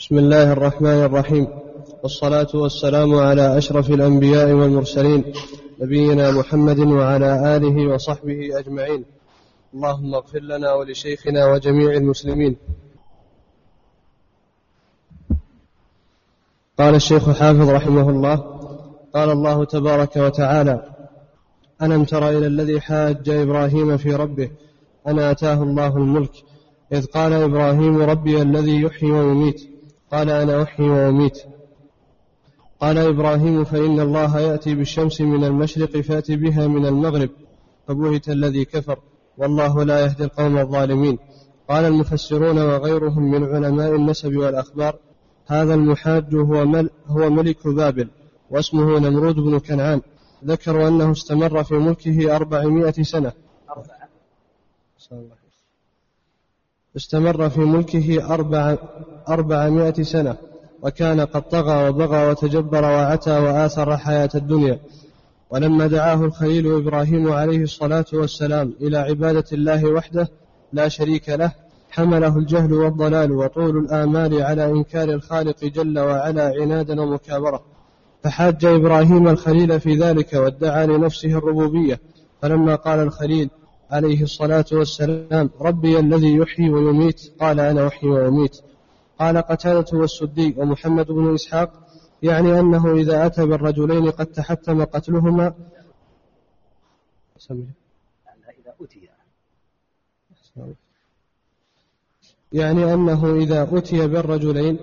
بسم الله الرحمن الرحيم. والصلاة والسلام على أشرف الأنبياء والمرسلين نبينا محمد وعلى آله وصحبه أجمعين. اللهم اغفر لنا ولشيخنا وجميع المسلمين. قال الشيخ حافظ رحمه الله قال الله تبارك وتعالى ألم تر إلى الذي حاج إبراهيم في ربه؟ أن آتاه الله الملك. إذ قال إبراهيم ربي الذي يحيي ويميت. قال أنا أحيي وأميت. قال إبراهيم فإن الله يأتي بالشمس من المشرق فأتي بها من المغرب. فبهت الذي كفر. والله لا يهدي القوم الظالمين. قال المفسرون وغيرهم من علماء النسب والأخبار هذا المحاج هو, مل هو ملك بابل واسمه نمرود بن كنعان. ذكروا أنه استمر في ملكه أربعمائة سنة. استمر في ملكه أربع أربعمائة سنة وكان قد طغى وبغى وتجبر وعتى وآثر حياة الدنيا. ولما دعاه الخليل إبراهيم عليه الصلاة والسلام إلى عبادة الله وحده لا شريك له حمله الجهل والضلال وطول الآمال على إنكار الخالق جل وعلا عنادا ومكابرة. فحاج إبراهيم الخليل في ذلك وادعى لنفسه الربوبية. فلما قال الخليل عليه الصلاة والسلام ربي الذي يحيي ويميت قال أنا أحيي وأميت. قال قتادة والسدي ومحمد بن إسحاق يعني أنه إذا أتى بالرجلين قد تحتم قتلهما. يعني أنه إذا أتي بالرجلين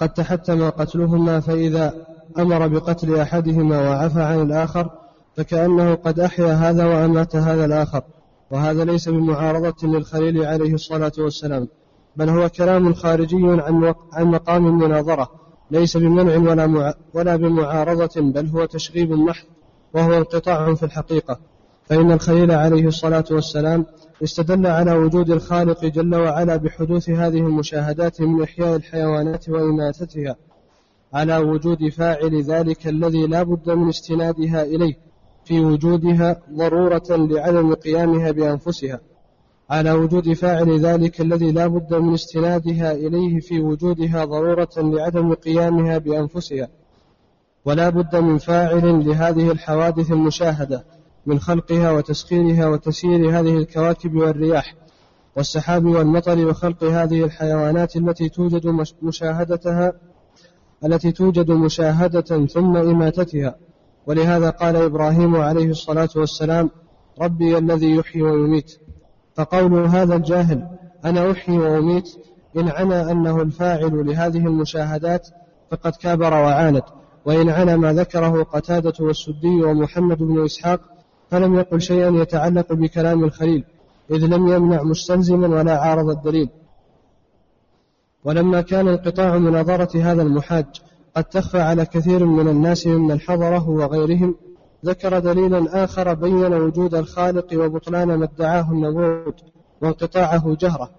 قد تحتم قتلهما فإذا أمر بقتل أحدهما وعفى عن الآخر فكأنه قد أحيا هذا وأمات هذا الآخر. وهذا ليس بمعارضة للخليل عليه الصلاة والسلام بل هو كلام خارجي عن عن مقام المناظرة ليس بمنع ولا مع ولا بمعارضة بل هو تشغيب محض وهو انقطاع في الحقيقة. فإن الخليل عليه الصلاة والسلام استدل على وجود الخالق جل وعلا بحدوث هذه المشاهدات من إحياء الحيوانات وإماتتها على وجود فاعل ذلك الذي لا بد من استنادها إليه. في وجودها ضرورة لعدم قيامها بأنفسها على وجود فاعل ذلك الذي لا بد من استنادها إليه في وجودها ضرورة لعدم قيامها بأنفسها. ولا بد من فاعل لهذه الحوادث المشاهدة من خلقها وتسخيرها وتسيير هذه الكواكب والرياح والسحاب والمطر وخلق هذه الحيوانات التي توجد مشاهدتها التي توجد مشاهدة ثم إماتتها. ولهذا قال إبراهيم عليه الصلاة والسلام ربي الذي يحيي ويميت. فقول هذا الجاهل أنا أحيي وأميت إن عنا أنه الفاعل لهذه المشاهدات فقد كابر وعاند. وإن عنا ما ذكره قتادة والسدي ومحمد بن إسحاق فلم يقل شيئا يتعلق بكلام الخليل إذ لم يمنع مستلزما ولا عارض الدليل. ولما كان انقطاع مناظرة هذا المحاج قد تخفى على كثير من الناس ممن حضره وغيرهم. ذكر دليلا آخر بين وجود الخالق وبطلان ما ادعاه النبوت وانقطاعه جهرة.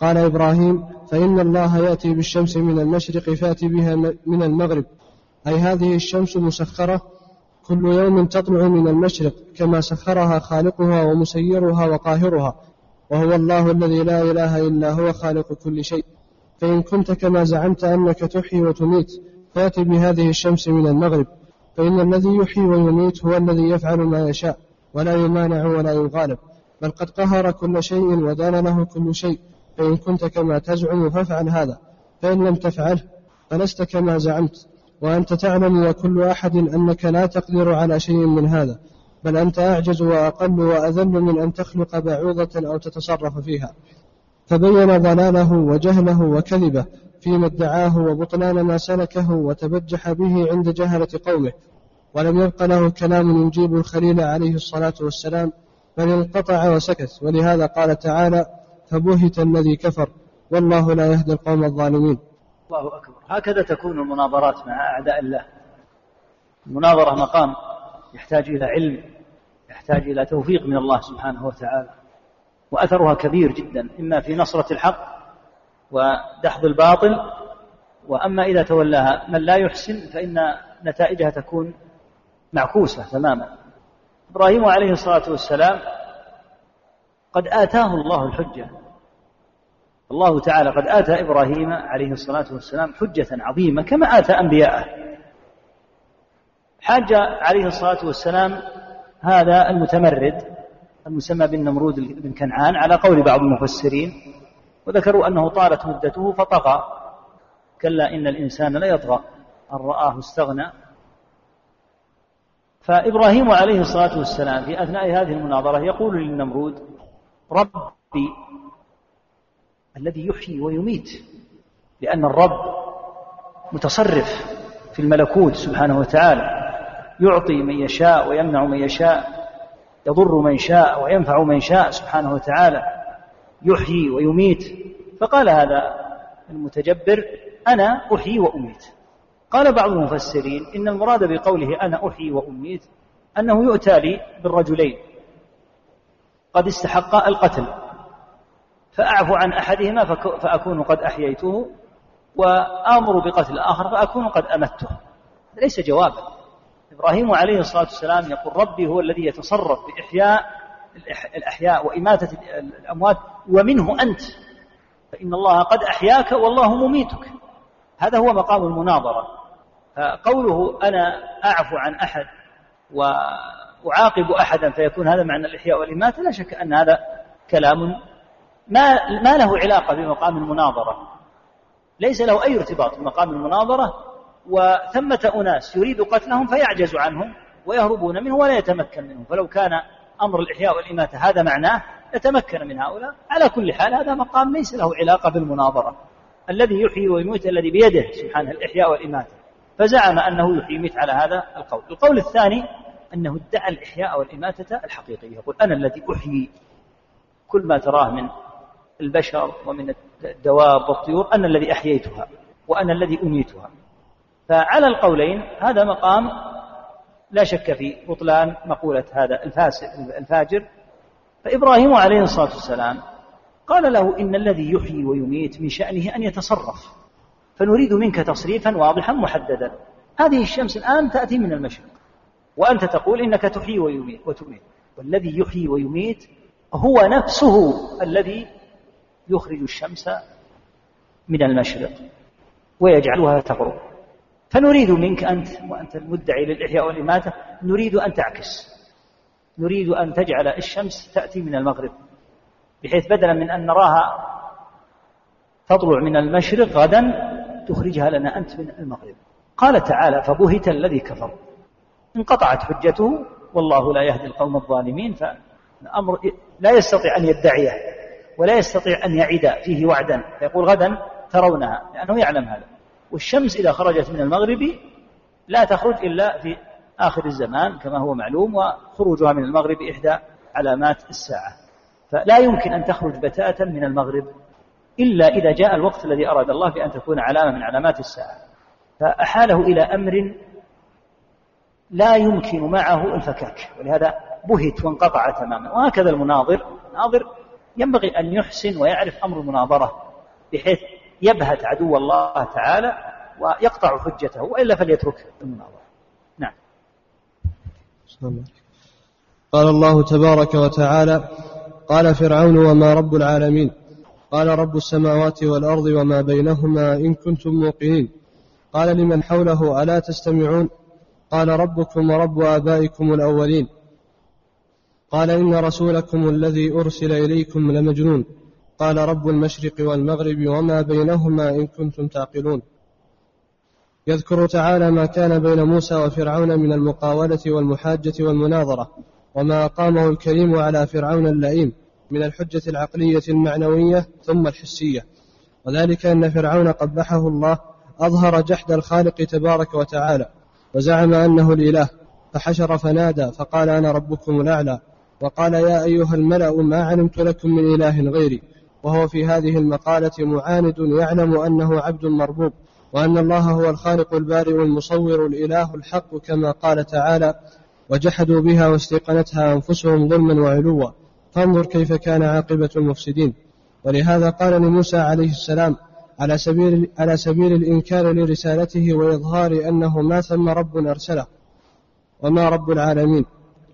قال إبراهيم فإن الله يأتي بالشمس من المشرق فأتي بها من المغرب. أي هذه الشمس مسخرة كل يوم تطلع من المشرق كما سخرها خالقها ومسيرها وقاهرها. وهو الله الذي لا إله إلا هو خالق كل شيء. فإن كنت كما زعمت أنك تحيي وتميت فأتي بهذه الشمس من المغرب فإن الذي يحيي ويميت هو الذي يفعل ما يشاء ولا يمانع ولا يغالب بل قد قهر كل شيء ودان له كل شيء فإن كنت كما تزعم فافعل هذا فإن لم تفعله فلست كما زعمت وأنت تعلم وكل أحد أنك لا تقدر على شيء من هذا بل أنت أعجز وأقل وأذل من أن تخلق بعوضة أو تتصرف فيها. فبين ضلاله وجهله وكذبه فيما ادعاه وبطلان ما سلكه وتبجح به عند جهلة قومه. ولم يبق له كلام يجيب الخليل عليه الصلاة والسلام بل انقطع وسكت. ولهذا قال تعالى فبهت الذي كفر والله لا يهدي القوم الظالمين. الله أكبر. هكذا تكون المناظرات مع أعداء الله. المناظرة مقام يحتاج إلى علم يحتاج إلى توفيق من الله سبحانه وتعالى. وأثرها كبير جدا إما في نصرة الحق ودحض الباطل وأما إذا تولاها من لا يحسن فإن نتائجها تكون معكوسة تماما. إبراهيم عليه الصلاة والسلام قد آتاه الله الحجة. الله تعالى قد آتى إبراهيم عليه الصلاة والسلام حجة عظيمة كما آتى أنبياءه. حاج عليه الصلاة والسلام هذا المتمرد المسمى بالنمرود بن كنعان على قول بعض المفسرين وذكروا أنه طالت مدته فطغى. كلا إن الإنسان ليطغى أن رآه استغنى. فإبراهيم عليه الصلاة والسلام في أثناء هذه المناظرة يقول للنمرود ربي الذي يحيي ويميت لأن الرب متصرف في الملكوت سبحانه وتعالى يعطي من يشاء ويمنع من يشاء. يضر من شاء وينفع من شاء سبحانه وتعالى يحيي ويميت. فقال هذا المتجبر أنا أحيي وأميت. قال بعض المفسرين إن المراد بقوله أنا أحيي وأميت أنه يؤتى لي بالرجلين. قد استحقا القتل فأعفو عن أحدهما فأكون قد أحييته وآمر بقتل الآخر فأكون قد أمته. ليس جوابا. إبراهيم عليه الصلاة والسلام يقول ربي هو الذي يتصرف بإحياء الأحياء وإماتة الأموات ومنه أنت. فإن الله قد أحياك والله مميتك. هذا هو مقام المناظرة. فقوله أنا أعفو عن أحد وأعاقب أحدا فيكون هذا معنى الإحياء والإماتة لا شك أن هذا كلام ما ما له علاقة بمقام المناظرة. ليس له أي ارتباط بمقام المناظرة وثمة أناس يريد قتلهم فيعجز عنهم ويهربون منه ولا يتمكن منهم. فلو كان أمر الإحياء والإماتة هذا معناه يتمكن من هؤلاء. على كل حال هذا مقام ليس له علاقة بالمناظرة. الذي يحيي ويميت الذي بيده سبحانه الإحياء والإماتة. فزعم أنه يحيي ويميت على هذا القول. القول الثاني أنه ادعى الإحياء والإماتة الحقيقية. يقول أنا الذي أحيي كل ما تراه من البشر ومن الدواب والطيور أنا الذي أحييتها وأنا الذي أميتها. فعلى القولين هذا مقام لا شك في بطلان مقولة هذا الفاسد الفاجر. فإبراهيم عليه الصلاة والسلام قال له إن الذي يحيي ويميت من شأنه أن يتصرف فنريد منك تصريفا واضحا محددا. هذه الشمس الآن تأتي من المشرق وأنت تقول إنك تحيي ويميت وتميت. والذي يحيي ويميت هو نفسه الذي يخرج الشمس من المشرق ويجعلها تغرب. فنريد منك أنت وأنت المدعي للإحياء والإماتة نريد أن تعكس. نريد أن تجعل الشمس تأتي من المغرب بحيث بدلا من أن نراها تطلع من المشرق غدا تخرجها لنا أنت من المغرب. قال تعالى فبهت الذي كفر. انقطعت حجته والله لا يهدي القوم الظالمين فالأمر لا يستطيع أن يدعيه ولا يستطيع أن يعد فيه وعدا. فيقول غدا ترونها. لأنه يعلم هذا. والشمس إذا خرجت من المغرب لا تخرج إلا في آخر الزمان كما هو معلوم وخروجها من المغرب إحدى علامات الساعة. فلا يمكن أن تخرج بتاتا من المغرب إلا إذا جاء الوقت الذي أراد الله بأن تكون علامة من علامات الساعة. فأحاله إلى أمر لا يمكن معه الفكاك ولهذا بهت وانقطع تماما. وهكذا المناظر الناظر ينبغي أن يحسن ويعرف أمر المناظرة بحيث يبهت عدو الله تعالى ويقطع حجته وإلا فليترك المناظرة نعم. قال الله تبارك وتعالى قال فرعون وما رب العالمين؟ قال رب السماوات والأرض وما بينهما إن كنتم موقنين. قال لمن حوله ألا تستمعون؟ قال ربكم ورب آبائكم الأولين. قال إن رسولكم الذي أرسل إليكم لمجنون. قال رب المشرق والمغرب وما بينهما إن كنتم تعقلون. يذكر تعالى ما كان بين موسى وفرعون من المقاولة والمحاجة والمناظرة وما أقامه الكريم على فرعون اللئيم من الحجة العقلية المعنوية ثم الحسية. وذلك أن فرعون قبحه الله أظهر جحد الخالق تبارك وتعالى وزعم أنه الإله. فحشر فنادى فقال أنا ربكم الأعلى وقال يا أيها الملأ ما علمت لكم من إله غيري؟ وهو في هذه المقالة معاند يعلم أنه عبد مربوب وأن الله هو الخالق البارئ المصور الإله الحق كما قال تعالى وجحدوا بها واستيقنتها أنفسهم ظلما وعلوا فانظر كيف كان عاقبة المفسدين. ولهذا قال لموسى عليه السلام على سبيل على سبيل الإنكار لرسالته وإظهار أنه ما ثم رب أرسله وما رب العالمين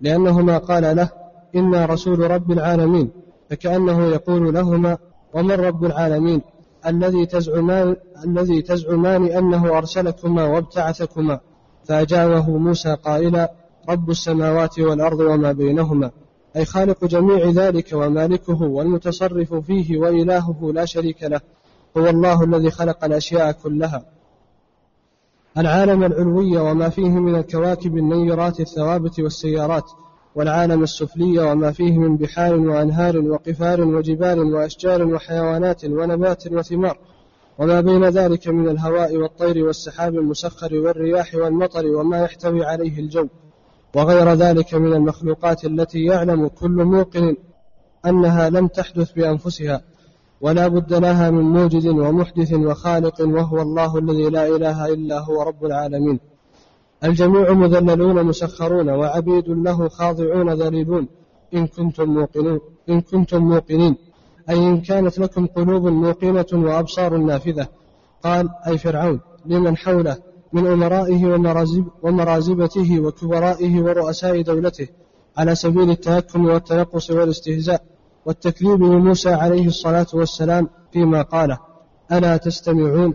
لأنه ما قال له إنا رسول رب العالمين فكأنه يقول لهما ومن رب العالمين؟ الذي تزعمان الذي تزعمان أنه أرسلكما وابتعثكما فأجابه موسى قائلا رب السماوات والأرض وما بينهما. أي خالق جميع ذلك ومالكه والمتصرف فيه وإلهه لا شريك له هو الله الذي خلق الأشياء كلها. العالم العلوي وما فيه من الكواكب النيرات الثوابت والسيارات والعالم السفلي وما فيه من بحار وأنهار وقفار وجبال وأشجار وحيوانات ونبات وثمار. وما بين ذلك من الهواء والطير والسحاب المسخر والرياح والمطر وما يحتوي عليه الجو. وغير ذلك من المخلوقات التي يعلم كل موقن أنها لم تحدث بأنفسها. ولا بد لها من موجد ومحدث وخالق وهو الله الذي لا إله إلا هو رب العالمين. الجميع مذللون مسخرون وعبيد له خاضعون ذليلون. إن كنتم موقنون إن كنتم موقنين. أي إن كانت لكم قلوب موقنة وأبصار نافذة. قال أي فرعون لمن حوله؟ من أمرائه ومرازب ومرازبته وكبرائه ورؤساء دولته. على سبيل التهكم والتنقص والاستهزاء والتكذيب لموسى عليه الصلاة والسلام فيما قاله ألا تستمعون؟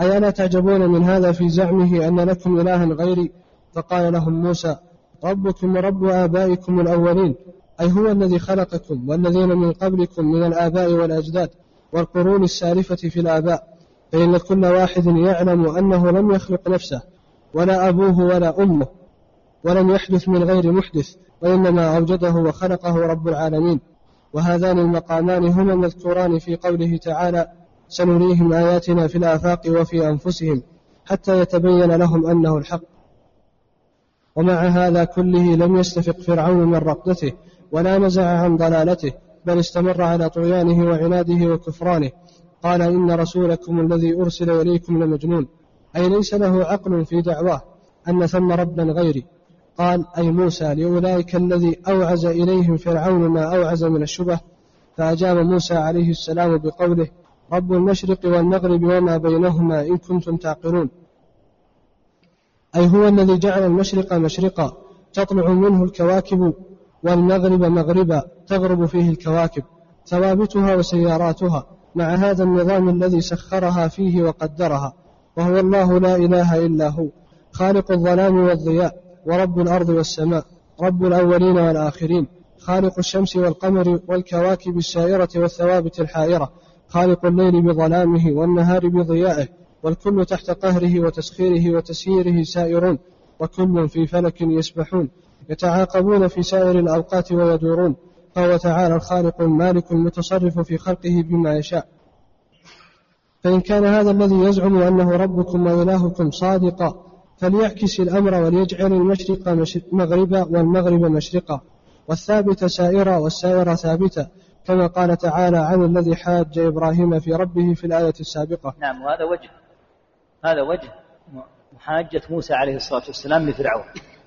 أي ألا تعجبون من هذا في زعمه أن لكم إلها غيري؟ فقال لهم موسى ربكم ورب آبائكم الأولين أي هو الذي خلقكم والذين من قبلكم من الآباء والأجداد والقرون السالفة في الآباء فإن كل واحد يعلم أنه لم يخلق نفسه ولا أبوه ولا أمه ولم يحدث من غير محدث وإنما أوجده وخلقه رب العالمين. وهذان المقامان هما المذكوران في قوله تعالى سنريهم آياتنا في الآفاق وفي أنفسهم حتى يتبين لهم أنه الحق. ومع هذا كله لم يستفق فرعون من رقدته ولا نزع عن ضلالته بل استمر على طغيانه وعناده وكفرانه. قال إن رسولكم الذي أرسل إليكم لمجنون. أي ليس له عقل في دعواه أن ثم ربا غيري. قال أي موسى لأولئك الذي أوعز إليهم فرعون ما أوعز من الشبه. فأجاب موسى عليه السلام بقوله رب المشرق والمغرب وما بينهما إن كنتم تعقلون. أي هو الذي جعل المشرق مشرقا تطلع منه الكواكب والمغرب مغربا تغرب فيه الكواكب ثوابتها وسياراتها مع هذا النظام الذي سخرها فيه وقدرها وهو الله لا إله إلا هو خالق الظلام والضياء ورب الأرض والسماء رب الأولين والآخرين خالق الشمس والقمر والكواكب السائرة والثوابت الحائرة. خالق الليل بظلامه والنهار بضيائه والكل تحت قهره وتسخيره وتسييره سائرون وكل في فلك يسبحون يتعاقبون في سائر الأوقات ويدورون فهو تعالى الخالق المالك المتصرف في خلقه بما يشاء. فإن كان هذا الذي يزعم أنه ربكم وإلهكم صادقا فليعكس الأمر وليجعل المشرق مغربا والمغرب مشرقا والثابت سائرا والسائر ثابتا. كما قال تعالى عن الذي حاج إبراهيم في ربه في الآية السابقة. نعم وهذا وجه. هذا وجه محاجة موسى عليه الصلاة والسلام لفرعون.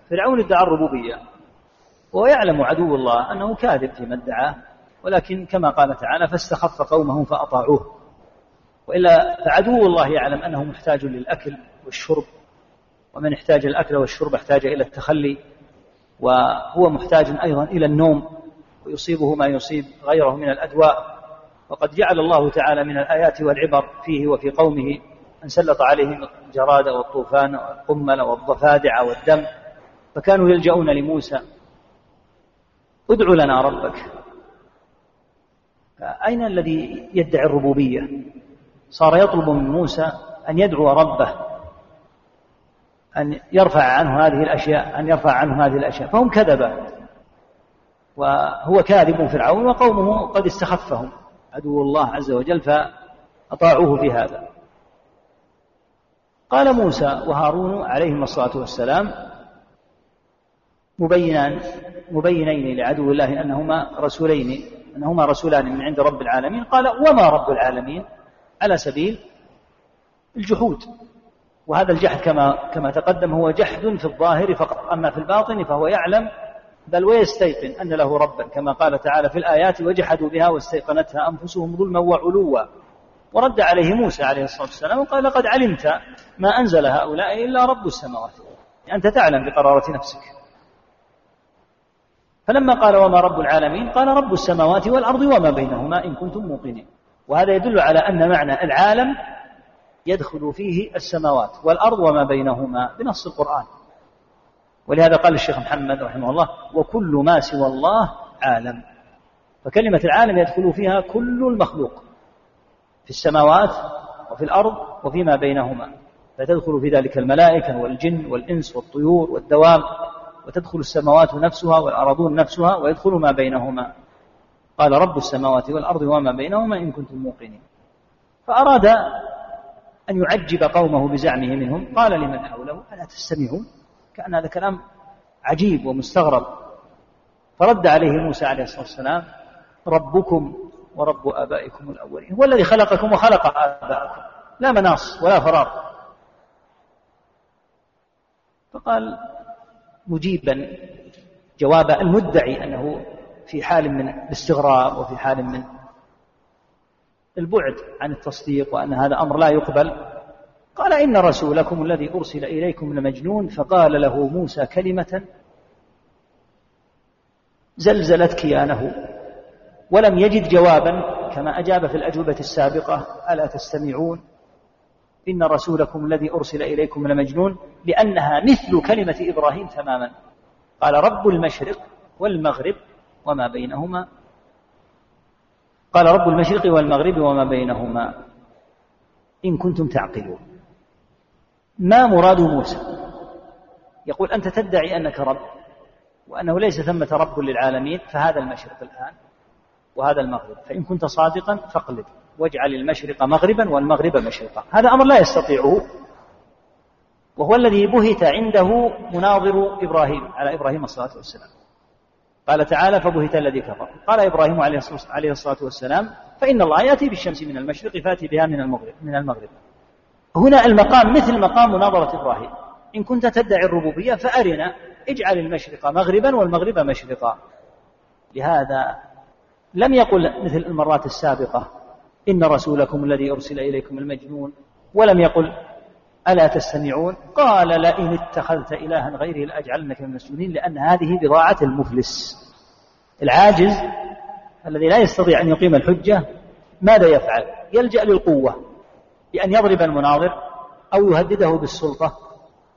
فرعون ادعى الربوبية. ويعلم عدو الله أنه كاذب فيما ادعاه ولكن كما قال تعالى فاستخف قومه فأطاعوه. وإلا فعدو الله يعلم أنه محتاج للأكل والشرب ومن احتاج الأكل والشرب احتاج إلى التخلي وهو محتاج أيضا إلى النوم. ويصيبه ما يصيب غيره من الأدواء وقد جعل الله تعالى من الآيات والعبر فيه وفي قومه أن سلط عليهم الجراد والطوفان والقمل والضفادع والدم فكانوا يلجؤون لموسى ادع لنا ربك. أين الذي يدعي الربوبية؟ صار يطلب من موسى أن يدعو ربه أن يرفع عنه هذه الأشياء أن يرفع عنه هذه الأشياء فهم كذبة. وهو كاذب فرعون وقومه قد استخفهم. عدو الله عز وجل فأطاعوه في هذا. قال موسى وهارون عليهما الصلاة والسلام مبينان مبينين لعدو الله أنهما رسولين أنهما رسولان من عند رب العالمين. قال وما رب العالمين؟ على سبيل الجحود. وهذا الجحد كما كما تقدم هو جحد في الظاهر فقط. أما في الباطن فهو يعلم بل ويستيقن أن له ربا كما قال تعالى في الآيات وجحدوا بها واستيقنتها أنفسهم ظلما وعلوا. ورد عليه موسى عليه الصلاة والسلام وقال لقد علمت ما أنزل هؤلاء إلا رب السماوات أنت تعلم بقرارة نفسك. فلما قال وما رب العالمين؟ قال رب السماوات والأرض وما بينهما إن كنتم موقنين. وهذا يدل على أن معنى العالم يدخل فيه السماوات والأرض وما بينهما بنص القرآن. ولهذا قال الشيخ محمد رحمه الله وكل ما سوى الله عالم. فكلمة العالم يدخل فيها كل المخلوق في السماوات وفي الأرض وفيما بينهما. فتدخل في ذلك الملائكة والجن والإنس والطيور والدواب وتدخل السماوات نفسها والأرضون نفسها ويدخل ما بينهما. قال رب السماوات والأرض وما بينهما إن كنتم موقنين. فأراد أن يعجب قومه بزعمه منهم قال لمن حوله؟ ألا تستمعون؟ كأن هذا كلام عجيب ومستغرب. فرد عليه موسى عليه الصلاة والسلام ربكم ورب آبائكم الأولين هو الذي خلقكم وخلق آبائكم لا مناص ولا فراغ فقال مجيبا جواب المدعي أنه في حال من الاستغراب وفي حال من البعد عن التصديق وأن هذا أمر لا يقبل. قال إن رسولكم الذي أرسل إليكم لمجنون فقال له موسى كلمة زلزلت كيانه ولم يجد جوابا كما أجاب في الأجوبة السابقة ألا تستمعون إن رسولكم الذي أرسل إليكم لمجنون لأنها مثل كلمة إبراهيم تماما. قال رب المشرق والمغرب وما بينهما. قال رب المشرق والمغرب وما بينهما. إن كنتم تعقلون. ما مراد موسى؟ يقول أنت تدعي أنك رب وأنه ليس ثمة رب للعالمين فهذا المشرق الآن وهذا المغرب. فإن كنت صادقا فاقلب واجعل المشرق مغربا والمغرب مشرقا. هذا أمر لا يستطيعه وهو الذي بهت عنده مناظر إبراهيم على إبراهيم الصلاة والسلام. قال تعالى فبهت الذي كفر. قال إبراهيم عليه الصلاة والسلام فإن الله يأتي بالشمس من المشرق فأتي بها من المغرب من المغرب. هنا المقام مثل مقام مناظرة إبراهيم. إن كنت تدعي الربوبية فأرنا اجعل المشرق مغربا والمغرب مشرقا. لهذا لم يقل مثل المرات السابقة إن رسولكم الذي أرسل إليكم المجنون ولم يقل ألا تستمعون؟ قال لئن اتخذت إلها غيري لأجعلنك من المسجونين لأن هذه بضاعة المفلس. العاجز الذي لا يستطيع أن يقيم الحجة ماذا يفعل؟ يلجأ للقوة. بأن يضرب المناظر أو يهدده بالسلطة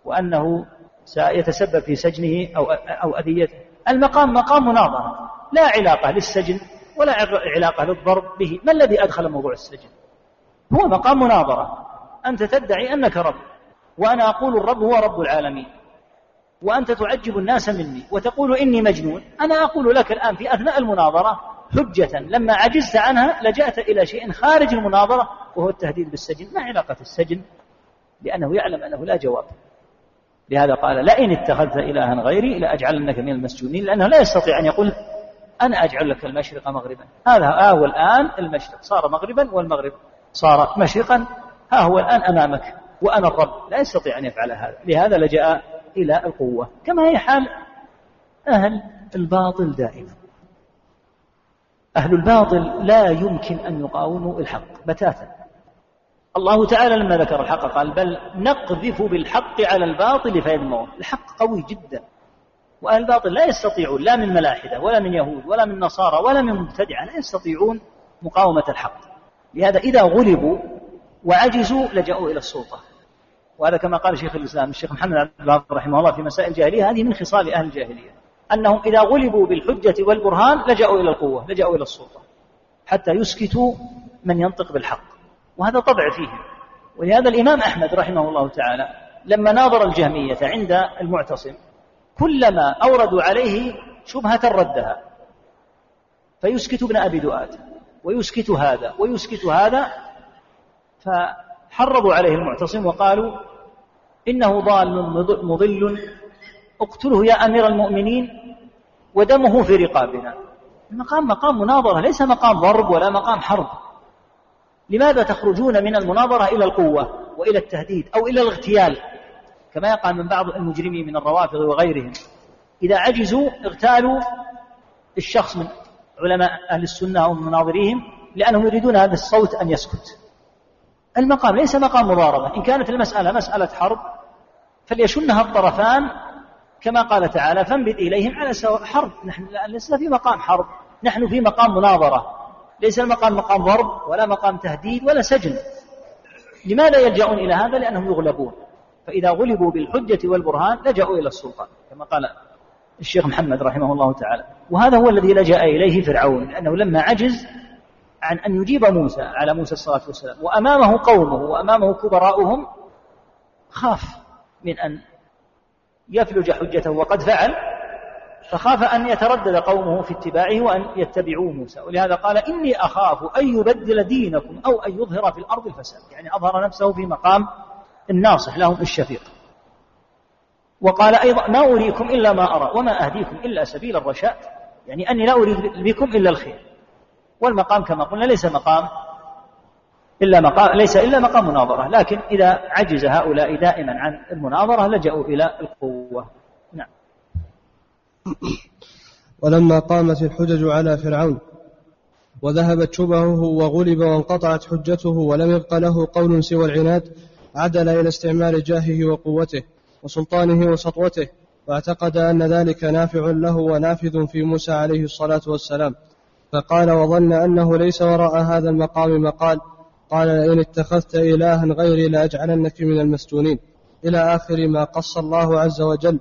وأنه سيتسبب في سجنه أو أو أذيته. المقام مقام مناظرة لا علاقة للسجن ولا علاقة للضرب به. ما الذي أدخل موضوع السجن؟ هو مقام مناظرة. أنت تدعي أنك رب وأنا أقول الرب هو رب العالمين وأنت تعجب الناس مني وتقول إني مجنون. أنا أقول لك الآن في أثناء المناظرة حجة. لما عجزت عنها لجأت إلى شيء خارج المناظرة وهو التهديد بالسجن. ما علاقة السجن؟ لأنه يعلم أنه لا جواب. لهذا قال لئن اتخذت إلها غيري لأجعلنك من المسجونين. لأنه لا يستطيع أن يقول أنا أجعل لك المشرق مغربا. هذا ها هو الآن المشرق. صار مغربا والمغرب صار مشرقا. ها هو الآن أمامك وأنا الرب. لا يستطيع أن يفعل هذا. لهذا لجأ إلى القوة. كما هي حال أهل الباطل دائما. أهل الباطل لا يمكن أن يقاوموا الحق بتاتا. الله تعالى لما ذكر الحق قال بل نقذف بالحق على الباطل فيدمغه الحق قوي جدا. وأهل الباطل لا يستطيعون لا من ملاحدة ولا من يهود ولا من نصارى ولا من مبتدعة لا يستطيعون مقاومة الحق. لهذا إذا غلبوا وعجزوا لجأوا إلى السلطة. وهذا كما قال شيخ الإسلام الشيخ محمد عبد الوهاب رحمه الله في مسائل الجاهلية هذه من خصال أهل الجاهلية. أنهم إذا غلبوا بالحجة والبرهان لجأوا إلى القوة لجأوا إلى السلطة حتى يسكتوا من ينطق بالحق. وهذا طبع فيهم ولهذا الإمام أحمد رحمه الله تعالى لما ناظر الجهمية عند المعتصم كلما أوردوا عليه شبهة ردها. فيسكت ابن أبي دؤاد ويسكت هذا ويسكت هذا فحرضوا عليه المعتصم وقالوا إنه ضال مضل اقتله يا أمير المؤمنين ودمه في رقابنا. المقام مقام مناظرة ليس مقام ضرب ولا مقام حرب. لماذا تخرجون من المناظرة إلى القوة وإلى التهديد أو إلى الاغتيال؟ كما يقع من بعض المجرمين من الروافض وغيرهم. إذا عجزوا اغتالوا. الشخص من علماء أهل السنة أو مناظريهم لأنهم يريدون هذا الصوت أن يسكت. المقام ليس مقام مضاربة. إن كانت المسألة مسألة حرب فليشنها الطرفان كما قال تعالى فانبت إليهم على سواء حرب. نحن لسنا في مقام حرب. نحن في مقام مناظرة. ليس المقام مقام ضرب ولا مقام تهديد ولا سجن. لماذا يلجأون إلى هذا؟ لأنهم يغلبون. فإذا غلبوا بالحجة والبرهان لجأوا إلى السلطان كما قال الشيخ محمد رحمه الله تعالى. وهذا هو الذي لجأ إليه فرعون لأنه لما عجز عن أن يجيب موسى على موسى الصلاة والسلام وأمامه قومه وأمامه كبراؤهم خاف من أن يفلج حجته وقد فعل فخاف أن يتردد قومه في اتباعه وأن يتبعوا موسى. ولهذا قال إني أخاف أن يبدل دينكم أو أن يظهر في الأرض الفساد. يعني أظهر نفسه في مقام الناصح لهم الشفيق. وقال أيضا ما أريكم إلا ما أرى وما أهديكم إلا سبيل الرشاد. يعني أني لا أريد بكم إلا الخير. والمقام كما قلنا ليس مقام إلا مقام ليس إلا مقام مناظرة لكن إذا عجز هؤلاء دائما عن المناظرة لجأوا إلى القوة. نعم. ولما قامت الحجج على فرعون وذهبت شبهه وغلب وانقطعت حجته ولم يبق له قول سوى العناد عدل إلى استعمال جاهه وقوته وسلطانه وسطوته واعتقد أن ذلك نافع له ونافذ في موسى عليه الصلاة والسلام. فقال وظن أنه ليس وراء هذا المقام مقال قال لئن اتخذت إلها غيري لأجعلنك من المسجونين. إلى آخر ما قص الله عز وجل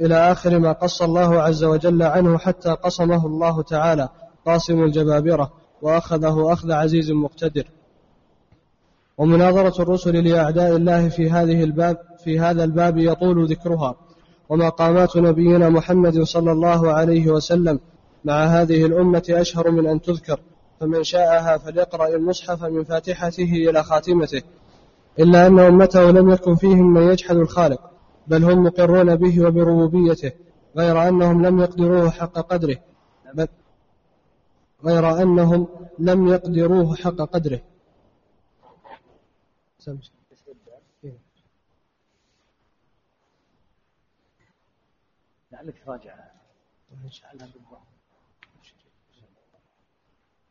إلى آخر ما قص الله عز وجل عنه حتى قصمه الله تعالى قاصم الجبابرة وأخذه أخذ عزيز مقتدر. ومناظرة الرسل لأعداء الله في هذه الباب في هذا الباب يطول ذكرها. ومقامات نبينا محمد صلى الله عليه وسلم مع هذه الأمة أشهر من أن تذكر. فمن شاءها فليقرأ المصحف من فاتحته إلى خاتمته. إلا أن أمته لم يكن فيهم من يجحد الخالق بل هم مقرون به وبربوبيته غير أنهم لم يقدروه حق قدره. بل غير أنهم لم يقدروه حق قدره. لعلك تراجع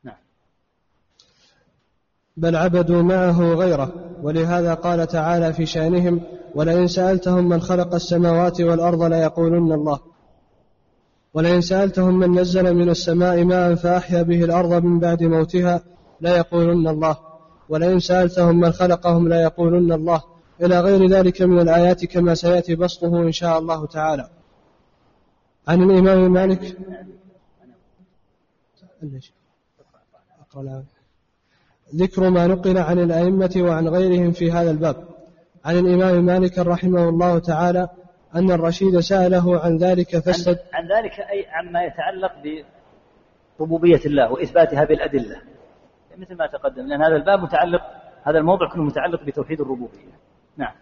نعم بل عبدوا معه غيره. ولهذا قال تعالى في شأنهم ولئن سألتهم من خلق السماوات والأرض ليقولن الله. ولئن سألتهم من نزل من السماء ماء فأحيا به الأرض من بعد موتها ليقولن الله. ولئن سألتهم من خلقهم ليقولن الله. إلى غير ذلك من الآيات كما سيأتي بسطه إن شاء الله تعالى. عن الإمام مالك؟ ذكر ما نقل عن الأئمة وعن غيرهم في هذا الباب. عن الإمام مالك رحمه الله تعالى أن الرشيد سأله عن ذلك فاستد عن, عن ذلك أي عما يتعلق بربوبية الله وإثباتها بالأدلة مثل ما تقدم لأن هذا الباب متعلق هذا الموضوع كله متعلق بتوحيد الربوبية. نعم.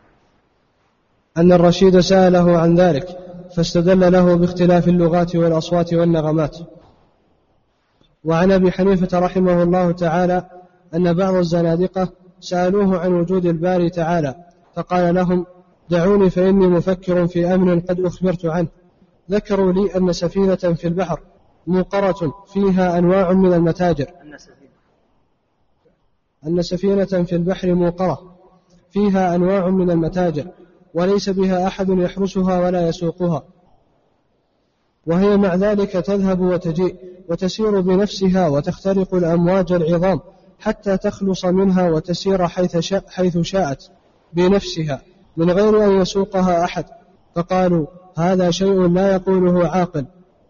أن الرشيد سأله عن ذلك فاستدل له باختلاف اللغات والأصوات والنغمات. وعن أبي حنيفة رحمه الله تعالى أن بعض الزنادقة سألوه عن وجود الباري تعالى فقال لهم دعوني فإني مفكر في أمر قد أخبرت عنه. ذكروا لي أن سفينة في البحر موقرة فيها أنواع من المتاجر. أن سفينة. في البحر موقرة فيها أنواع من المتاجر وليس بها أحد يحرسها ولا يسوقها. وهي مع ذلك تذهب وتجيء وتسير بنفسها وتخترق الأمواج العظام حتى تخلص منها وتسير حيث, شاء حيث شاءت بنفسها من غير أن يسوقها أحد. فقالوا هذا شيء لا يقوله عاقل.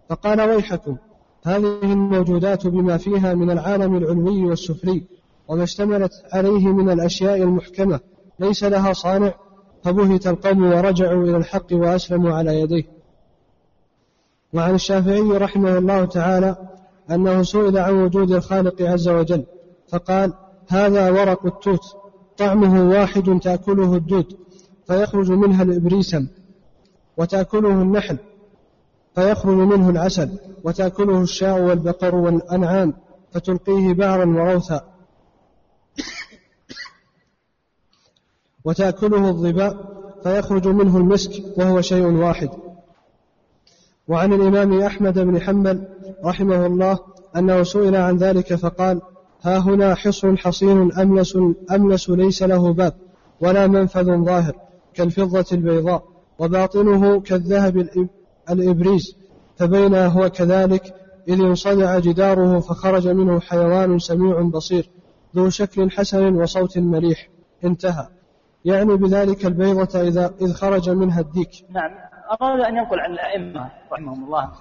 فقال ويحكم هذه الموجودات بما فيها من العالم العلوي والسفلي وما اشتملت عليه من الأشياء المحكمة. ليس لها صانع. فبهت القوم ورجعوا إلى الحق وأسلموا على يديه. وعن الشافعي رحمه الله تعالى أنه سئل عن وجود الخالق عز وجل. فقال هذا ورق التوت طعمه واحد تأكله الدود فيخرج منها الإبريسم وتأكله النحل فيخرج منه العسل وتأكله الشاء والبقر والأنعام فتلقيه بعرا وروثا. وتأكله الظباء فيخرج منه المسك وهو شيء واحد. وعن الإمام أحمد بن حنبل رحمه الله أنه سئل عن ذلك فقال ها هنا حصر حصين أملس, أملس ليس له باب ولا منفذ ظاهر كالفضة البيضاء وباطنه كالذهب الإبريز فبينا هو كذلك إذ انصدع جداره فخرج منه حيوان سميع بصير ذو شكل حسن وصوت مليح انتهى. يعني بذلك البيضة إذا إذ خرج منها الديك. نعم. أراد أن ينقل عن الأئمة رحمهم الله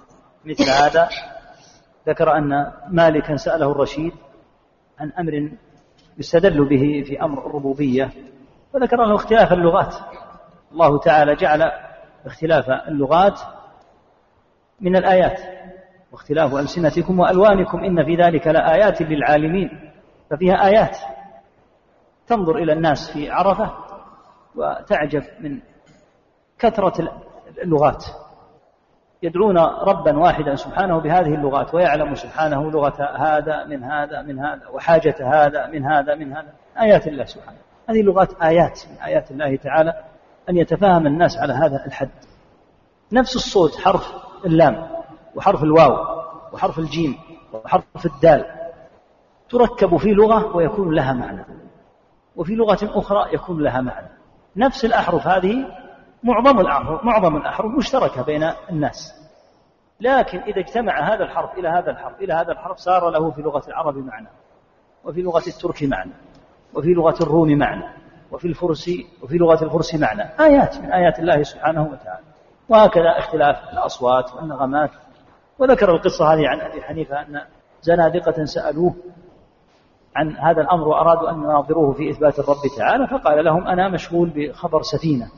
مثل هذا. ذكر أن مالكا سأله الرشيد عن أمر يستدل به في أمر الربوبية وذكر له اختلاف اللغات. الله تعالى جعل اختلاف اللغات من الآيات واختلاف ألسنتكم وألوانكم إن في ذلك لآيات للعالمين ففيها آيات. تنظر إلى الناس في عرفة وتعجب من كثرة اللغات. يدعون ربا واحدا سبحانه بهذه اللغات ويعلم سبحانه لغة هذا من هذا من هذا وحاجة هذا من هذا من هذا. آيات الله سبحانه. هذه اللغات آيات من آيات الله تعالى أن يتفاهم الناس على هذا الحد. نفس الصوت حرف اللام وحرف الواو وحرف الجيم وحرف الدال تركب في لغة ويكون لها معنى وفي لغة أخرى يكون لها معنى. نفس الأحرف هذه معظم الأحرف معظم الأحرف مشتركة بين الناس. لكن إذا اجتمع هذا الحرف إلى هذا الحرف إلى هذا الحرف صار له في لغة العرب معنى وفي لغة الترك معنى وفي لغة الروم معنى وفي الفرس وفي لغة الفرس معنى. آيات من آيات الله سبحانه وتعالى. وهكذا اختلاف الأصوات والنغمات. وذكر القصة هذه عن أبي حنيفة أن زنادقة سألوه عن هذا الأمر وأرادوا أن يناظروه في إثبات الرب تعالى فقال لهم أنا مشغول بخبر سفينة.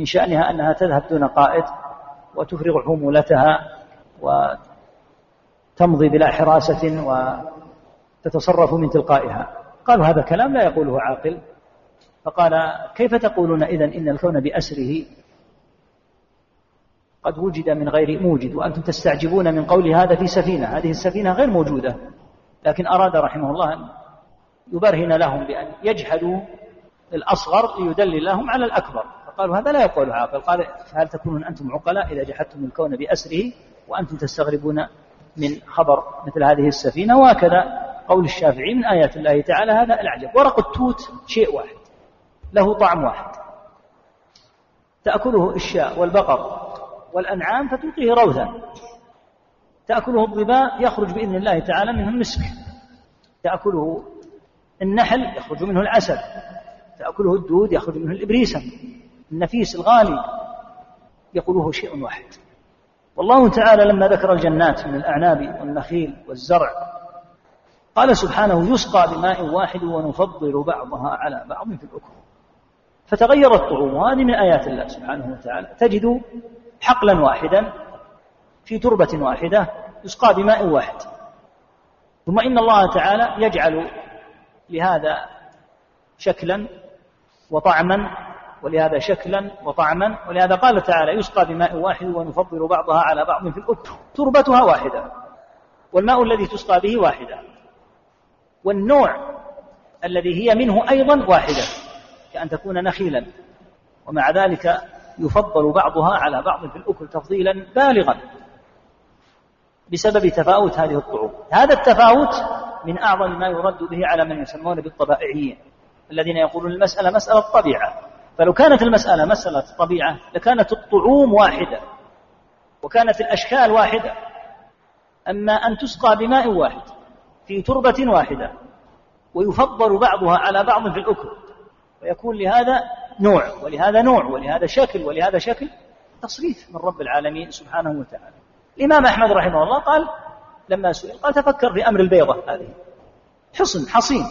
من شأنها أنها تذهب دون قائد وتفرغ حمولتها وتمضي بلا حراسة وتتصرف من تلقائها. قالوا هذا كلام لا يقوله عاقل. فقال كيف تقولون إذن إن الكون بأسره قد وجد من غير موجد وأنتم تستعجبون من قول هذا في سفينة. هذه السفينة غير موجودة. لكن أراد رحمه الله أن يبرهن لهم بأن يجحدوا الأصغر ليدلل لهم على الأكبر. فقالوا هذا لا يقول عاقل. قال هل تكونون أنتم عقلاء إذا جحدتم الكون بأسره وأنتم تستغربون من خبر مثل هذه السفينة؟ وهكذا قول الشافعي من آيات الله تعالى هذا الأعجب ورق التوت شيء واحد له طعم واحد. تأكله الشاء والبقر والأنعام فتلقيه روثا تأكله الظباء يخرج بإذن الله تعالى منه المسك. تأكله النحل يخرج منه العسل. تأكله الدود يخرج منه الإبريسم النفيس الغالي يقوله شيء واحد. والله تعالى لما ذكر الجنات من الأعناب والنخيل والزرع قال سبحانه يسقى بماء واحد ونفضل بعضها على بعض في الأكل. فتغير الطعوم وهذه من آيات الله سبحانه وتعالى. تجد حقلا واحدا في تربة واحدة يسقى بماء واحد. ثم إن الله تعالى يجعل لهذا شكلا وطعما ولهذا شكلا وطعما ولهذا قال تعالى يسقى بماء واحد ونفضل بعضها على بعض في الأكل تربتها واحدة والماء الذي تسقى به واحدة والنوع الذي هي منه أيضا واحدة كأن تكون نخيلا ومع ذلك يفضل بعضها على بعض في الأكل تفضيلا بالغا بسبب تفاوت هذه الطعوم. هذا التفاوت من أعظم ما يرد به على من يسمون بالطبائعيين الذين يقولون المسألة مسألة طبيعة. فلو كانت المسألة مسألة طبيعة لكانت الطعوم واحدة وكانت الأشكال واحدة. أما أن تسقى بماء واحد في تربة واحدة ويفضل بعضها على بعض في الأكل ويكون لهذا نوع ولهذا نوع ولهذا شكل ولهذا شكل تصريف من رب العالمين سبحانه وتعالى. الإمام أحمد رحمه الله قال لما سئل قال تفكر في أمر البيضة هذه. حصن حصين.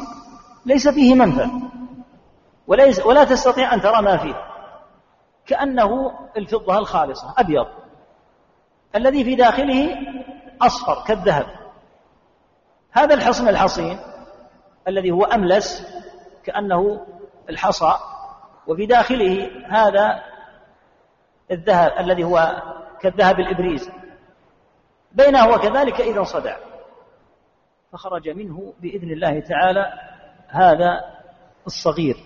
ليس فيه منفع وليس ولا تستطيع أن ترى ما فيه. كأنه الفضة الخالصة أبيض. الذي في داخله أصفر كالذهب. هذا الحصن الحصين الذي هو أملس كأنه الحصى. وفي داخله هذا الذهب الذي هو كالذهب الإبريز. بينه وكذلك إذا انصدع. فخرج منه بإذن الله تعالى هذا الصغير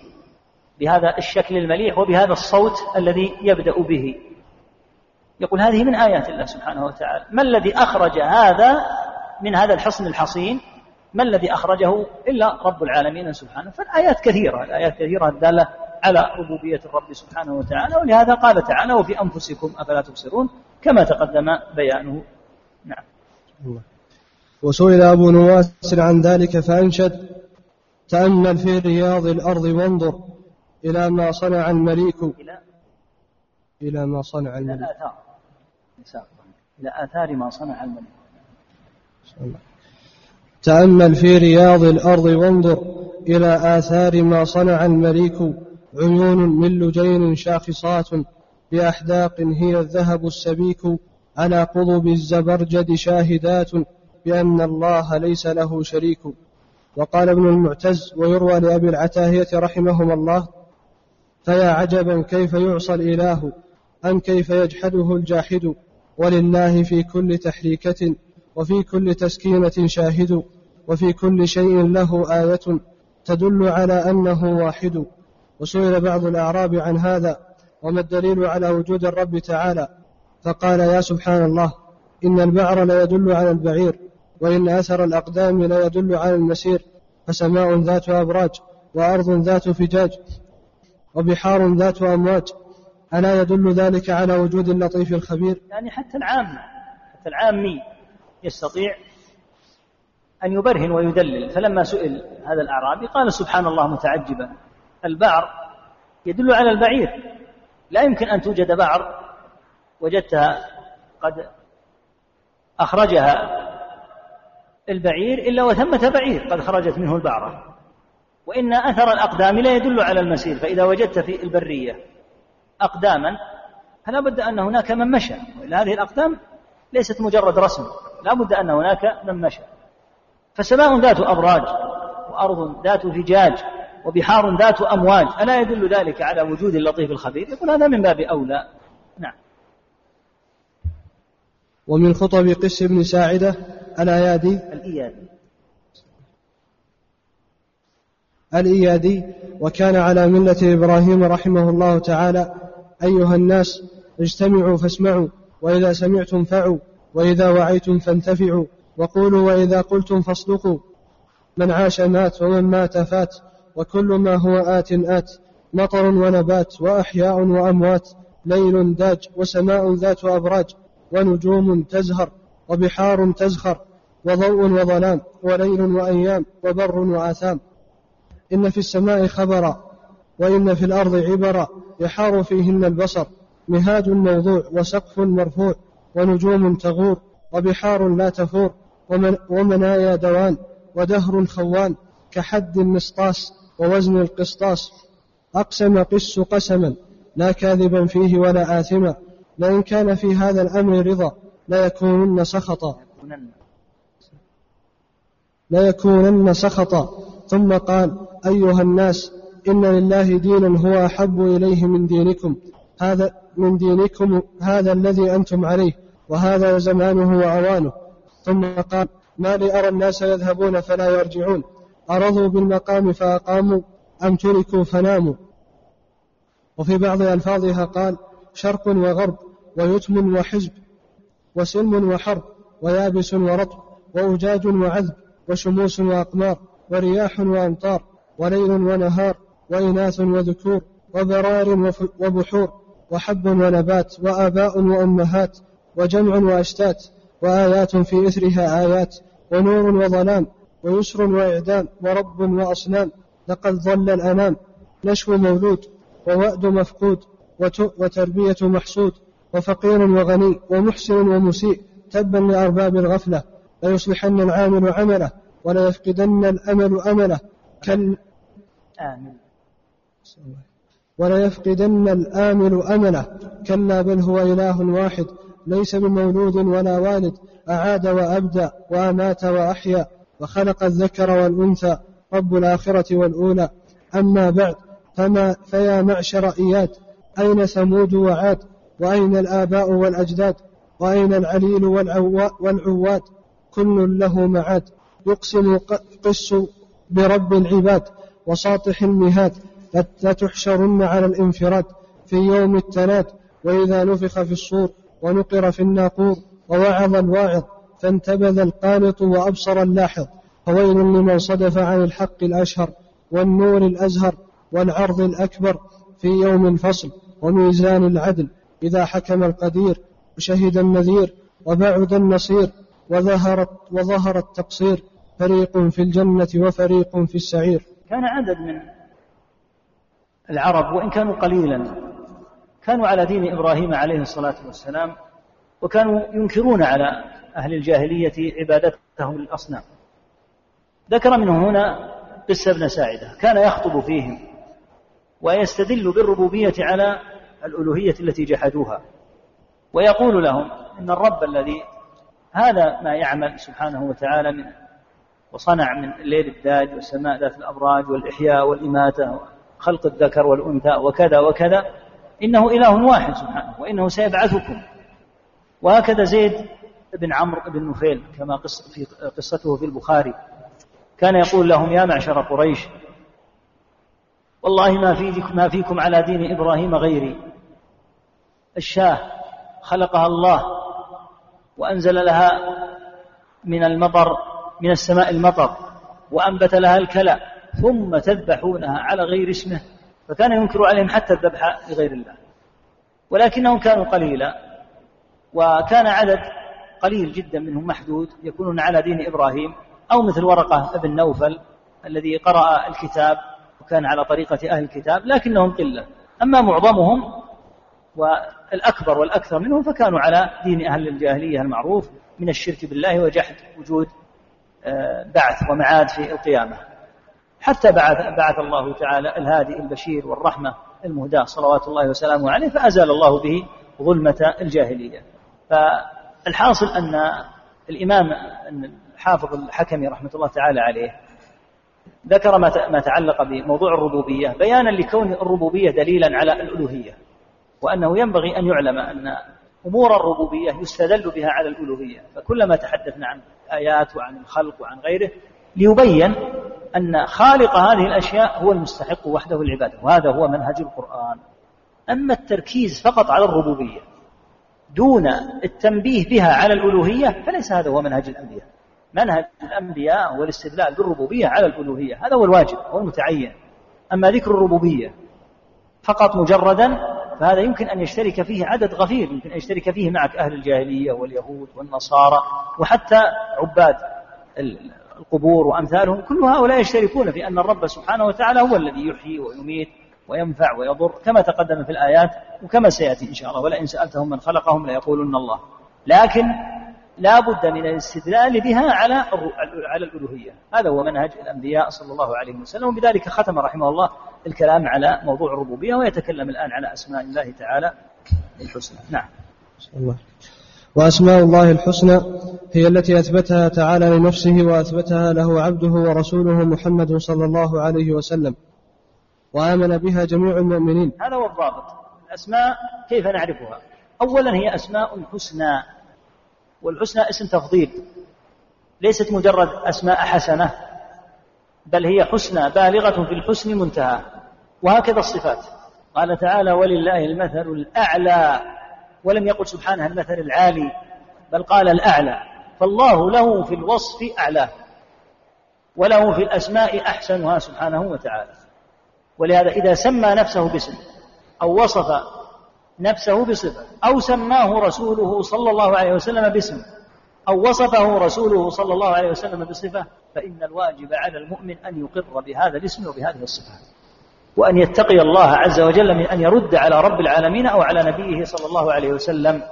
بهذا الشكل المليح وبهذا الصوت الذي يبدأ به. يقول هذه من آيات الله سبحانه وتعالى ما الذي أخرج هذا من هذا الحصن الحصين؟ ما الذي أخرجه إلا رب العالمين سبحانه فالآيات كثيرة الآيات كثيرة الدالة على ربوبية الرب سبحانه وتعالى ولهذا قال تعالى وفي أنفسكم أفلا تبصرون كما تقدم بيانه. نعم. وسئل أبو نواس عن ذلك فأنشد تأمل في رياض الأرض وانظر إلى ما صنع المليك. إلى إلى ما صنع إلى المليك. الآثار إلى آثار ما صنع الملك تأمل في رياض الأرض وانظر إلى آثار ما صنع المليك. عيون من لجين شاخصات بأحداق هي الذهب السبيك. على قضب الزبرجد شاهدات بأن الله ليس له شريك. وقال ابن المعتز ويروى لأبي العتاهية رحمهما الله فيا عجبا كيف يعصى الإله أم كيف يجحده الجاحد ولله في كل تحريكة وفي كل تسكينة شاهد وفي كل شيء له آية تدل على أنه واحد. وسئل بعض الأعراب عن هذا وما الدليل على وجود الرب تعالى؟ فقال يا سبحان الله إن البعر ليدل على البعير. وإن أثر الأقدام ليدل على المسير فسماء ذات أبراج وأرض ذات فجاج وبحار ذات أمواج. ألا يدل ذلك على وجود اللطيف الخبير؟ يعني حتى العام حتى العامي يستطيع أن يبرهن ويدلل. فلما سئل هذا الأعرابي قال سبحان الله متعجبا. البعر يدل على البعير. لا يمكن أن توجد بعر وجدتها قد أخرجها البعير إلا وثمة بعير قد خرجت منه البعرة. وإن أثر الأقدام لا يدل على المسير فإذا وجدت في البرية أقداما فلا بد أن هناك من مشى. وإلا هذه الأقدام ليست مجرد رسم لا بد أن هناك من مشى. فسماء ذات أبراج وأرض ذات فجاج وبحار ذات أمواج ألا يدل ذلك على وجود اللطيف الخبير؟ يقول هذا من باب أولى. نعم. ومن خطب قس بن ساعدة الأيادي؟ الإيادي. الإيادي. وكان على ملة إبراهيم رحمه الله تعالى. أيها الناس اجتمعوا فاسمعوا وإذا سمعتم فعوا وإذا وعيتم فانتفعوا وقولوا وإذا قلتم فاصدقوا. من عاش مات ومن مات فات وكل ما هو آت آت. مطر ونبات وأحياء وأموات. ليل داج وسماء ذات أبراج ونجوم تزهر. وبحار تزخر وضوء وظلام وليل وأيام وبر وآثام. إن في السماء خبرا وإن في الأرض عبرا يحار فيهن البصر. مهاد موضوع وسقف مرفوع ونجوم تغور وبحار لا تفور ومن ومنايا دوان ودهر خوان كحد المسطاس ووزن القسطاس. أقسم قس قسما لا كاذبا فيه ولا آثما. لئن كان في هذا الأمر رضا ليكونن سخطا. ليكونن. سخطا. ثم قال أيها الناس إن لله دينا هو أحب إليه من دينكم. هذا من دينكم هذا الذي أنتم عليه وهذا زمانه وأوانه. ثم قال ما لي أرى الناس يذهبون فلا يرجعون. أرضوا بالمقام فأقاموا أم تركوا فناموا. وفي بعض ألفاظها قال شرق وغرب ويتم وحزب. وسلم وحرب ويابس ورطب وأجاج وعذب وشموس وأقمار ورياح وأمطار وليل ونهار وإناث وذكور وبرار وبحور وحب ونبات وآباء وأمهات وجمع وأشتات وآيات في إثرها آيات ونور وظلام ويسر وإعدام ورب وأصنام لقد ظل الأنام نشو مولود ووأد مفقود وتربية محسود وفقير وغني ومحسن ومسيء تبا لأرباب الغفلة ليصلحن العامل عمله وليفقدن الأمل أمله. كل آمن وليفقدن الآمل أمله. كلا بل هو إله واحد ليس بمولود ولا والد أعاد وأبدى وأمات وأحيا وخلق الذكر والأنثى رب الآخرة والأولى. أما بعد فما فيا معشر إياد أين ثمود وعاد؟ وأين الآباء والأجداد؟ وأين العليل والعواد كل له معاد. يقسم قس برب العباد وساطح المهاد. لتحشرن على الانفراد. في يوم التناد وإذا نفخ في الصور ونقر في الناقور ووعظ الواعظ فانتبذ القانط وأبصر اللاحظ. فويل لمن صدف عن الحق الأشهر والنور الأزهر والعرض الأكبر في يوم الفصل وميزان العدل. إذا حكم القدير وشهد النذير وبعد النصير وظهر, وظهر التقصير فريق في الجنة وفريق في السعير. كان عدد من العرب وإن كانوا قليلا كانوا على دين إبراهيم عليه الصلاة والسلام وكانوا ينكرون على أهل الجاهلية عبادتهم للأصنام. ذكر منه هنا قصة ابن ساعدة كان يخطب فيهم ويستدل بالربوبية على الألوهية التي جحدوها. ويقول لهم إن الرب الذي هذا ما يعمل سبحانه وتعالى من وصنع من الليل الداج والسماء ذات الأبراج والإحياء والإماتة خلق الذكر والأنثى وكذا وكذا إنه إله واحد سبحانه وإنه سيبعثكم. وهكذا زيد بن عمرو بن نفيل كما قص في قصته في البخاري كان يقول لهم يا معشر قريش والله ما ما فيكم على دين إبراهيم غيري الشاه خلقها الله وأنزل لها من المطر من السماء المطر وأنبت لها الكلى ثم تذبحونها على غير اسمه فكان ينكر عليهم حتى الذبح لغير الله. ولكنهم كانوا قليلا وكان عدد قليل جدا منهم محدود يكونون على دين إبراهيم أو مثل ورقة بن نوفل الذي قرأ الكتاب وكان على طريقة أهل الكتاب لكنهم قلة. أما معظمهم والأكبر والأكثر منهم فكانوا على دين أهل الجاهلية المعروف من الشرك بالله وجحد وجود آه، بعث ومعاد في القيامة. حتى بعث, بعث الله تعالى الهادي البشير والرحمة المهداة صلوات الله وسلامه عليه فأزال الله به ظلمة الجاهلية. فالحاصل أن الإمام الحافظ الحكمي رحمة الله تعالى عليه ذكر ما تعلق بموضوع الربوبية بيانا لكون الربوبية دليلا على الألوهية. وأنه ينبغي أن يعلم أن أمور الربوبية يستدل بها على الألوهية. فكلما تحدثنا عن آيات وعن الخلق وعن غيره ليبين أن خالق هذه الأشياء هو المستحق وحده العبادة وهذا هو منهج القرآن. أما التركيز فقط على الربوبية دون التنبيه بها على الألوهية فليس هذا هو منهج الأنبياء. منهج الأنبياء هو الاستدلال بالربوبية على الألوهية هذا هو الواجب هو المتعين. أما ذكر الربوبية فقط مجردا فهذا يمكن أن يشترك فيه عدد غفير يمكن أن يشترك فيه معك أهل الجاهلية واليهود والنصارى وحتى عباد القبور وأمثالهم كل هؤلاء يشتركون في أن الرب سبحانه وتعالى هو الذي يحيي ويميت وينفع ويضر كما تقدم في الآيات وكما سيأتي إن شاء الله ولئن سألتهم من خلقهم ليقولن الله. لكن لا بد من الاستدلال بها على على الألوهية. هذا هو منهج الأنبياء صلى الله عليه وسلم وبذلك ختم رحمه الله الكلام على موضوع الربوبية ويتكلم الآن على أسماء الله تعالى الحسنى. نعم. الله. وأسماء الله الحسنى هي التي أثبتها تعالى لنفسه وأثبتها له عبده ورسوله محمد صلى الله عليه وسلم وآمن بها جميع المؤمنين. هذا هو الضابط. الأسماء كيف نعرفها؟ أولا هي أسماء حسنى والحسنى اسم تفضيل ليست مجرد أسماء حسنة بل هي حسنى بالغة في الحسن منتهى. وهكذا الصفات. قال تعالى ولله المثل الأعلى ولم يقل سبحانه المثل العالي بل قال الأعلى. فالله له في الوصف أعلاه وله في الأسماء أحسنها سبحانه وتعالى. ولهذا إذا سمى نفسه باسم أو وصف نفسه بصفة أو سماه رسوله صلى الله عليه وسلم باسم أو وصفه رسوله صلى الله عليه وسلم بصفة فإن الواجب على المؤمن أن يقر بهذا الاسم وبهذه الصفة وأن يتقي الله عز وجل من أن يرد على رب العالمين أو على نبيه صلى الله عليه وسلم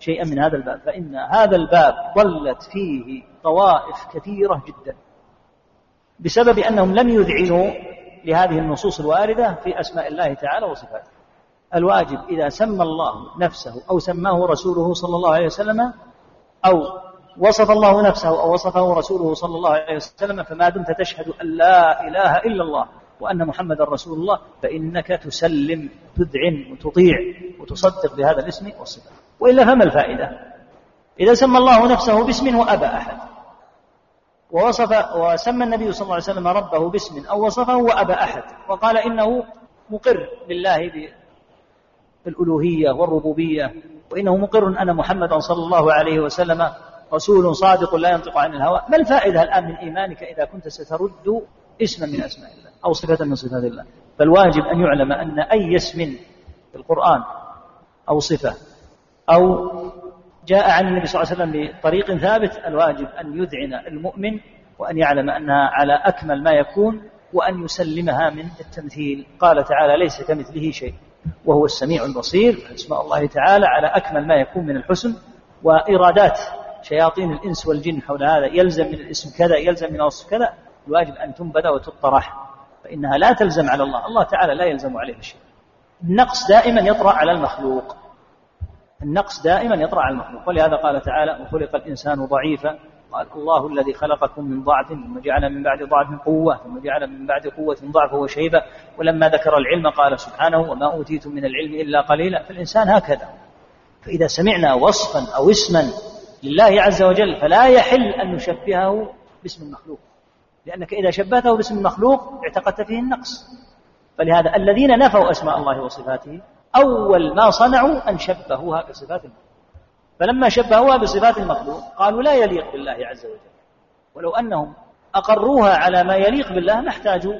شيئا من هذا الباب. فإن هذا الباب ضلت فيه طوائف كثيرة جدا. بسبب أنهم لم يذعنوا لهذه النصوص الواردة في أسماء الله تعالى وصفاته. الواجب إذا سمى الله نفسه أو سماه رسوله صلى الله عليه وسلم أو وصف الله نفسه أو وصفه رسوله صلى الله عليه وسلم فما دمت تشهد أن لا إله إلا الله. وأن محمدا رسول الله فإنك تسلم تذعن وتطيع وتصدق بهذا الاسم والصفة. وإلا فما الفائدة؟ إذا سمى الله نفسه باسم وأبى أحد. ووصف وسمى النبي صلى الله عليه وسلم ربه باسم أو وصفه وأبى أحد. وقال إنه مقر بالله الألوهية والربوبية. وإنه مقر أن محمدا صلى الله عليه وسلم رسول صادق لا ينطق عن الهوى. ما الفائدة الآن من إيمانك إذا كنت سترد اسما من أسماء الله أو صفة من صفات الله. فالواجب أن يعلم أن أي اسم في القرآن أو صفة أو جاء عن النبي صلى الله عليه وسلم بطريق ثابت الواجب أن يذعن المؤمن وأن يعلم أنها على أكمل ما يكون وأن يسلمها من التمثيل. قال تعالى ليس كمثله شيء. وهو السميع البصير. اسماء الله تعالى على أكمل ما يكون من الحسن وإرادات شياطين الإنس والجن حول هذا. يلزم من الاسم كذا يلزم من الوصف كذا. الواجب أن تنبذ وتطرح فإنها لا تلزم على الله. الله تعالى لا يلزم عليه شيء. النقص دائما يطرأ على المخلوق. النقص دائما يطرأ على المخلوق. ولهذا قال تعالى وخلق الإنسان ضعيفا. قال الله الذي خلقكم من ضعف ثم جعل من بعد ضعف قوة ثم جعل من بعد قوة ضعف وشيبة ولما ذكر العلم قال سبحانه وما أوتيتم من العلم إلا قليلا. فالإنسان هكذا. فإذا سمعنا وصفا أو اسما لله عز وجل فلا يحل أن نشبهه باسم المخلوق. لأنك إذا شبهته باسم المخلوق اعتقدت فيه النقص. فلهذا الذين نفوا أسماء الله وصفاته أول ما صنعوا أن شبهوها بصفات المخلوق. فلما شبهوها بصفات المخلوق قالوا لا يليق بالله عز وجل. ولو أنهم أقروها على ما يليق بالله ما احتاجوا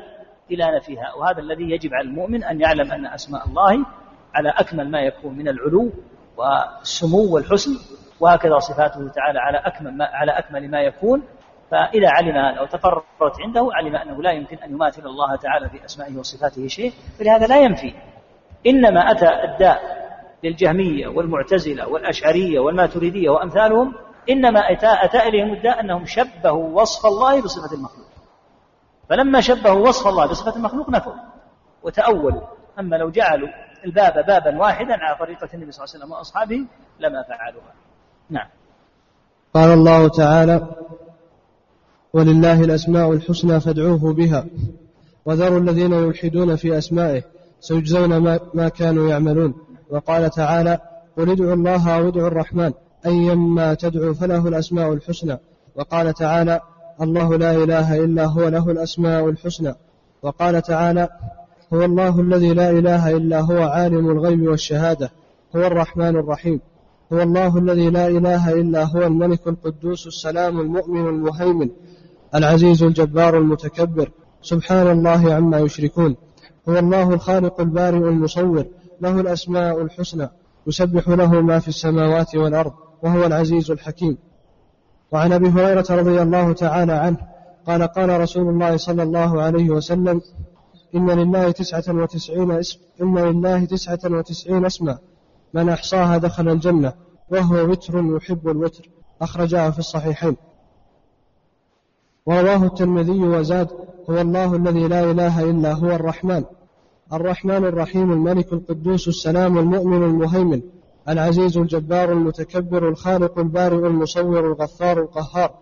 إلى نفيها. وهذا الذي يجب على المؤمن أن يعلم أن أسماء الله على أكمل ما يكون من العلو والسمو والحسن وهكذا صفاته تعالى على أكمل ما, على أكمل ما يكون فإذا علم هذا وتقررت عنده علم أنه لا يمكن أن يماثل الله تعالى في أسمائه وصفاته شيء فلهذا لا ينفي. إنما أتى الداء للجهمية والمعتزلة والأشعرية والماتريدية وأمثالهم إنما أتى, أتى إليهم الداء أنهم شبهوا وصف الله بصفة المخلوق. فلما شبهوا وصف الله بصفة المخلوق نفوا وتأولوا. أما لو جعلوا الباب بابا واحدا على طريقة النبي صلى الله عليه وسلم وأصحابه لما فعلوها. نعم. قال الله تعالى ولله الأسماء الحسنى فادعوه بها. وذروا الذين يلحدون في أسمائه سيجزون ما, كانوا يعملون. وقال تعالى قل ادعوا الله أو ادعوا الرحمن أيما تدعو فله الأسماء الحسنى. وقال تعالى الله لا إله إلا هو له الأسماء الحسنى. وقال تعالى هو الله الذي لا إله إلا هو عالم الغيب والشهادة هو الرحمن الرحيم. هو الله الذي لا إله إلا هو الملك القدوس السلام المؤمن المهيمن. العزيز الجبار المتكبر سبحان الله عما يشركون. هو الله الخالق البارئ المصور له الأسماء الحسنى يسبح له ما في السماوات والأرض وهو العزيز الحكيم. وعن أبي هريرة رضي الله تعالى عنه قال قال رسول الله صلى الله عليه وسلم إن لله تسعة وتسعين اسم إن لله تسعة وتسعين اسما من أحصاها دخل الجنة وهو وتر يحب الوتر. أخرجاه في الصحيحين. ورواه الترمذي وزاد هو الله الذي لا إله إلا هو الرحمن. الرحمن الرحيم الملك القدوس السلام المؤمن المهيمن العزيز الجبار المتكبر الخالق البارئ المصور الغفار القهار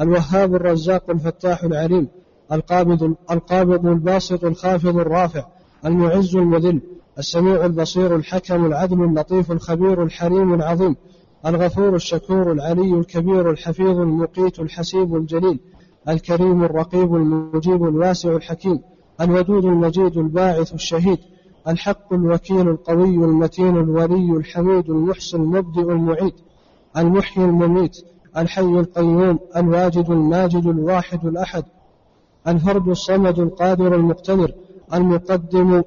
الوهاب الرزاق الفتاح العليم القابض القابض الباسط الخافض الرافع المعز المذل السميع البصير الحكم العدل اللطيف الخبير الحليم العظيم الغفور الشكور العلي الكبير الحفيظ المقيت الحسيب الجليل الكريم الرقيب المجيب الواسع الحكيم الودود المجيد الباعث الشهيد الحق الوكيل القوي المتين الولي الحميد المحسن المبدئ المعيد المحيي المميت الحي القيوم الواجد الماجد الواحد الأحد الفرد الصمد القادر المقتدر المقدم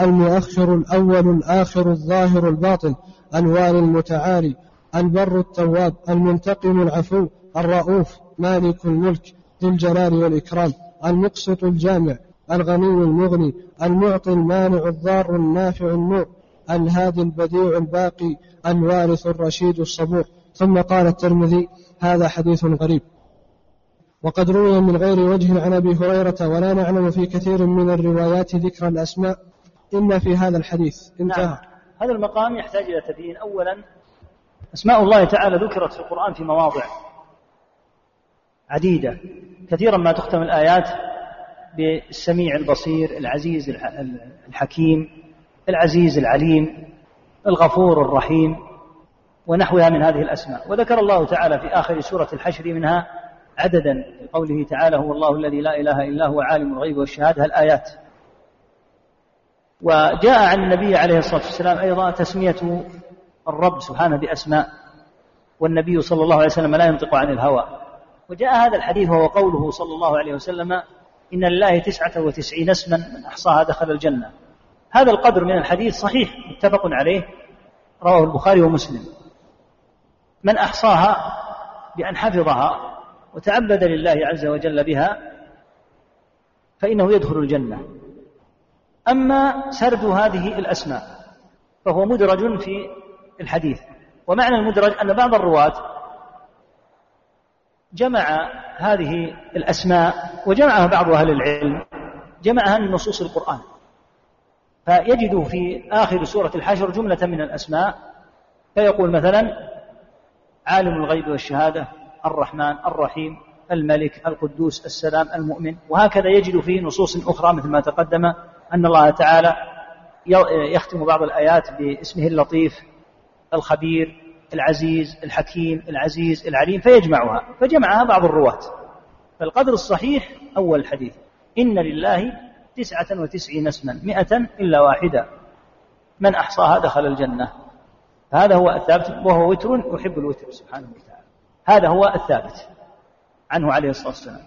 المؤخر الأول الآخر الظاهر الباطن الوالي المتعالي البر التواب المنتقم العفو الرؤوف مالك الملك ذو الجلال والإكرام المقسط الجامع الغني المغني المعطي المانع الضار النافع النور الهادي البديع الباقي الوارث الرشيد الصبور. ثم قال الترمذي هذا حديث غريب. وقد روي من غير وجه عن أبي هريرة ولا نعلم في كثير من الروايات ذكر الأسماء إلا في هذا الحديث. انتهى. نعم. هذا المقام يحتاج إلى تبيين. اولا أسماء الله تعالى ذكرت في القرآن في مواضع. عديدة. كثيرا ما تختم الآيات بالسميع البصير العزيز الحكيم العزيز العليم الغفور الرحيم ونحوها من هذه الأسماء. وذكر الله تعالى في آخر سورة الحشر منها عددا قوله تعالى هو الله الذي لا إله إلا هو عالم الغيب والشهادة. الايات وجاء عن النبي عليه الصلاة والسلام أيضا تسمية الرب سبحانه بأسماء والنبي صلى الله عليه وسلم لا ينطق عن الهوى. وجاء هذا الحديث وهو قوله صلى الله عليه وسلم إن لله تسعة وتسعين اسما من أحصاها دخل الجنة. هذا القدر من الحديث صحيح متفق عليه رواه البخاري ومسلم. من أحصاها بأن حفظها وتعبد لله عز وجل بها فإنه يدخل الجنة. أما سرد هذه الأسماء فهو مدرج في الحديث. ومعنى المدرج أن بعض الرواة جمع هذه الأسماء وجمعها بعض أهل العلم جمعها من نصوص القرآن. فيجد في آخر سورة الحشر جملة من الأسماء فيقول مثلا عالم الغيب والشهادة الرحمن الرحيم الملك القدوس السلام المؤمن. وهكذا يجد في نصوص أخرى مثل ما تقدم أن الله تعالى يختم بعض الآيات باسمه اللطيف الخبير العزيز الحكيم العزيز العليم فيجمعها فجمعها بعض الرواة. فالقدر الصحيح أول الحديث. إن لله تسعة وتسعين اسما مئة إلا واحدة. من أحصاها دخل الجنة. هذا هو الثابت وهو وتر يحب الوتر سبحانه وتعالى. هذا هو الثابت عنه عليه الصلاة والسلام.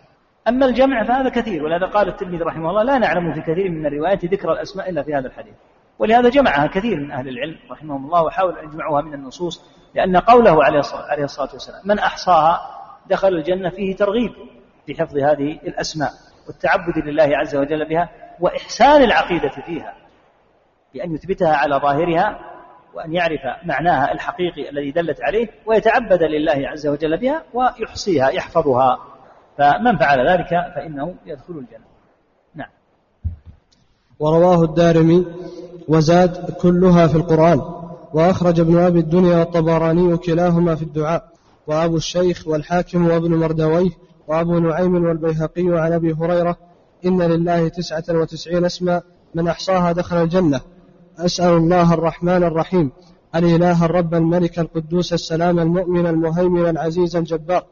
أما الجمع فهذا كثير ولهذا قال الترمذي رحمه الله لا نعلم في كثير من الروايات ذكر الأسماء إلا في هذا الحديث. ولهذا جمعها كثير من أهل العلم رحمهم الله وحاول أن يجمعوها من النصوص لأن قوله عليه الصلاة والسلام من أحصاها دخل الجنة فيه ترغيب في حفظ هذه الأسماء والتعبد لله عز وجل بها وإحسان العقيدة فيها بأن يثبتها على ظاهرها وأن يعرف معناها الحقيقي الذي دلت عليه ويتعبد لله عز وجل بها ويحصيها يحفظها. فمن فعل ذلك فإنه يدخل الجنة. نعم. ورواه الدارمي وزاد كلها في القرآن. وأخرج ابن أبي الدنيا والطبراني كلاهما في الدعاء. وأبو الشيخ والحاكم وابن مردويه وأبو نعيم والبيهقي عن أبي هريرة إن لله تسعة وتسعين اسما من أحصاها دخل الجنة. أسأل الله الرحمن الرحيم الإله الرب الملك القدوس السلام المؤمن المهيمن العزيز الجبار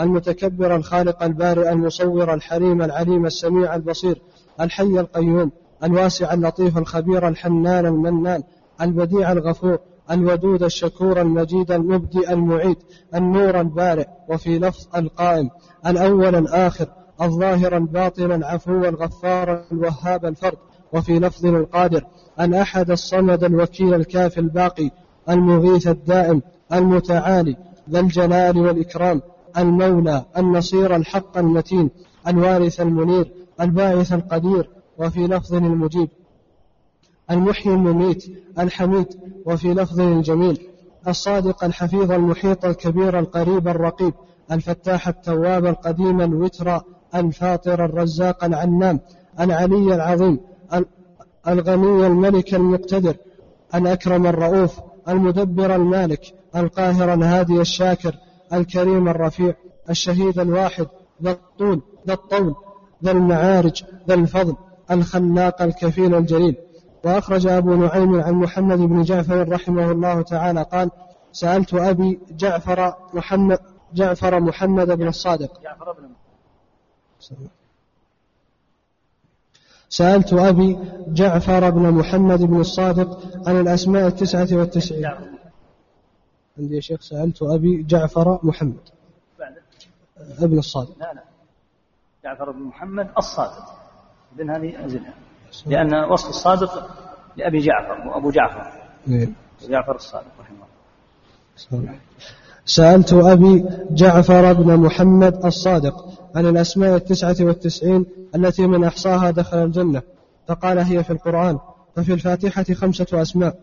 المتكبر الخالق البارئ المصور الحليم العليم السميع البصير الحي القيوم الواسع اللطيف الخبير الحنان المنان البديع الغفور الودود الشكور المجيد المبدئ المعيد النور البارئ وفي لفظ القائم الأول الآخر الظاهر الباطن العفو الغفار الوهاب الفرد وفي لفظ القادر الأحد الصمد الوكيل الكافي الباقي المغيث الدائم المتعالي ذا الجلال والإكرام المولى النصير الحق المتين الوارث المنير الباعث القدير وفي لفظ المجيب. المحيي المميت الحميد. وفي لفظ الجميل الصادق الحفيظ المحيط الكبير القريب الرقيب الفتاح التواب القديم الوتر الفاطر الرزاق العلام العلي العظيم الغني الملك المقتدر الأكرم الرؤوف المدبر المالك القاهر الهادي الشاكر الكريم الرفيع الشهيد الواحد ذا الطول ذا الطول ذا المعارج ذا الفضل. الخلاق الكفيل الجليل. وأخرج أبو نعيم عن محمد بن جعفر رحمه الله تعالى قال سألت أبي جعفر محمد جعفر محمد بن الصادق. سألت أبي جعفر بن محمد بن الصادق عن الأسماء التسعة والتسعين. عندي يا شيخ سألت أبي جعفر محمد. ابن الصادق. لا لا. جعفر بن محمد الصادق. ابن هذه أنزلها لأن وصف الصادق لأبي جعفر وأبو جعفر. إيه. جعفر الصادق رحمه الله. سألت أبي جعفر بن محمد الصادق عن الأسماء التسعة والتسعين التي من أحصاها دخل الجنة فقال هي في القرآن ففي الفاتحة خمسة أسماء.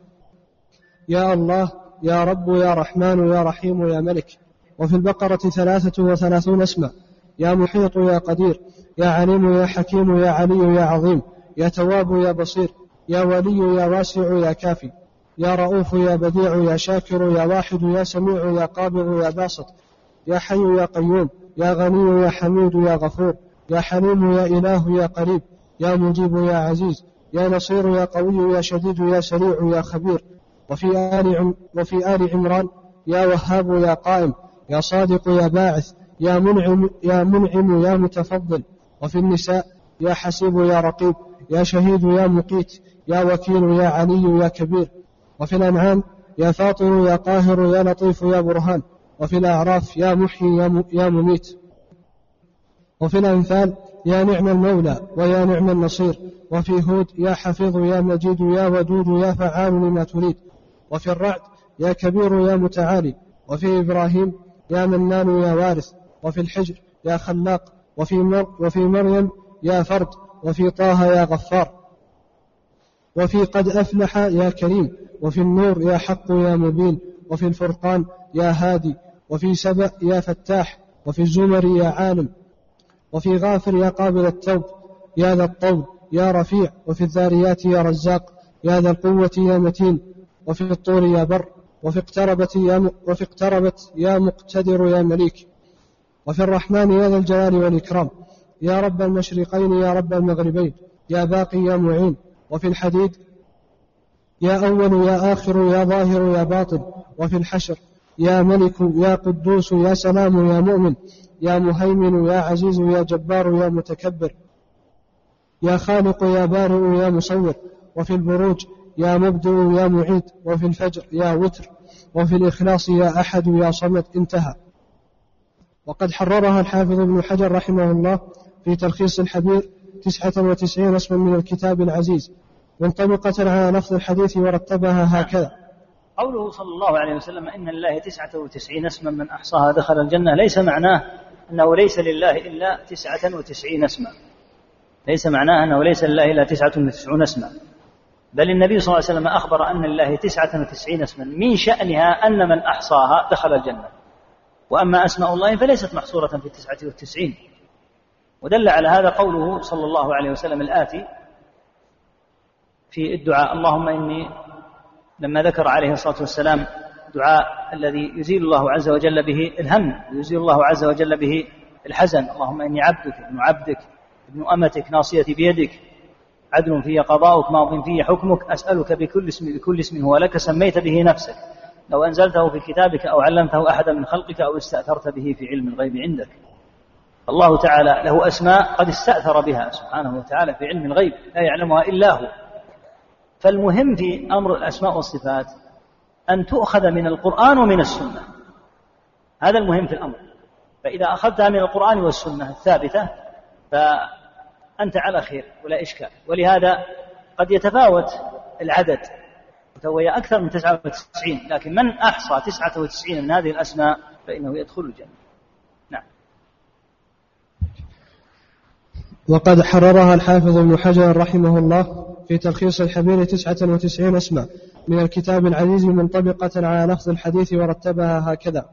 يا الله يا رب يا رحمن يا رحيم يا ملك. وفي البقرة ثلاثة وثلاثون اسما يا محيط يا قدير. يا عليم يا حكيم يا علي يا عظيم يا تواب يا بصير يا ولي يا واسع يا كافي يا رؤوف يا بديع يا شاكر يا واحد يا سميع يا قابض يا باسط يا حي يا قيوم يا غني يا حميد يا غفور يا حليم يا إله يا قريب يا مجيب يا عزيز يا نصير يا قوي يا شديد يا سريع يا خبير وفي آل, وفي آل عمران يا وهاب يا قائم يا صادق يا باعث يا منعم يا منعم يا متفضل وفي النساء يا حسيب يا رقيب يا شهيد يا مقيت يا وكيل يا علي يا كبير. وفي الأنعام يا فاطر يا قاهر يا لطيف يا برهان. وفي الأعراف يا محيي يا, مميت. وفي الأنفال يا نعم المولى ويا نعم النصير. وفي هود يا حفيظ يا مجيد يا ودود يا فعال لما تريد. وفي الرعد يا كبير يا متعالي. وفي إبراهيم يا منان يا وارث. وفي الحجر يا خلاق وفي, مر وفي مريم يا فرد وفي طه يا غفار وفي قد أفلح يا كريم وفي النور يا حق يا مبين وفي الفرقان يا هادي وفي سبأ يا فتاح وفي الزمر يا عالم وفي غافر يا قابل التوب يا ذا الطول يا رفيع وفي الذاريات يا رزاق يا ذا القوة يا متين وفي الطور يا بر وفي اقتربت يا وفي اقتربت يا مقتدر يا مليك. وفي الرحمن يا ذا الجلال والإكرام. يا رب المشرقين يا رب المغربين يا باقي يا معين. وفي الحديد يا أول يا آخر يا ظاهر يا باطن. وفي الحشر يا ملك يا قدوس يا سلام يا مؤمن. يا مهيمن يا عزيز يا جبار يا متكبر. يا خالق يا بارئ يا مصور. وفي البروج يا مبدئ يا معيد. وفي الفجر يا وتر. وفي الإخلاص يا أحد يا صمد انتهى. وقد حررها الحافظ ابن حجر رحمه الله في تلخيص الحبير تسعة وتسعين اسما من الكتاب العزيز منطبقة على لفظ الحديث ورتبها هكذا. قوله صلى الله عليه وسلم إن لله تسعة وتسعين اسما من أحصاها دخل الجنة ليس معناه أنه ليس لله إلا تسعة وتسعين اسما. ليس معناه أنه ليس لله إلا تسعة وتسعون اسما. بل النبي صلى الله عليه وسلم أخبر أن لله تسعة وتسعين اسما من شأنها أن من أحصاها دخل الجنة. وأما أسماء الله فليست محصورة في التسعة والتسعين. ودل على هذا قوله صلى الله عليه وسلم الآتي في الدعاء اللهم إني لما ذكر عليه الصلاة والسلام دعاء الذي يزيل الله عز وجل به الهم ويزيل الله عز وجل به الحزن اللهم إني عبدك ابن عبدك ابن أمتك ناصيتي بيدك عدل في قضاؤك ماض في حكمك أسألك بكل اسم بكل اسم هو لك سميت به نفسك. لو أنزلته في كتابك أو علمته أحدا من خلقك أو استأثرت به في علم الغيب عندك. الله تعالى له أسماء قد استأثر بها سبحانه وتعالى في علم الغيب لا يعلمها إلا هو. فالمهم في أمر الأسماء والصفات أن تؤخذ من القرآن ومن السنة. هذا المهم في الأمر. فإذا أخذتها من القرآن والسنة الثابتة فأنت على خير ولا إشكال. ولهذا قد يتفاوت العدد. وهي أكثر من 99 لكن من أحصى 99 من هذه الأسماء فإنه يدخل الجنة. نعم. وقد حررها الحافظ ابن حجر رحمه الله في تلخيص الحبير تسعة وتسعين اسما من الكتاب العزيز منطبقة على لفظ الحديث ورتبها هكذا.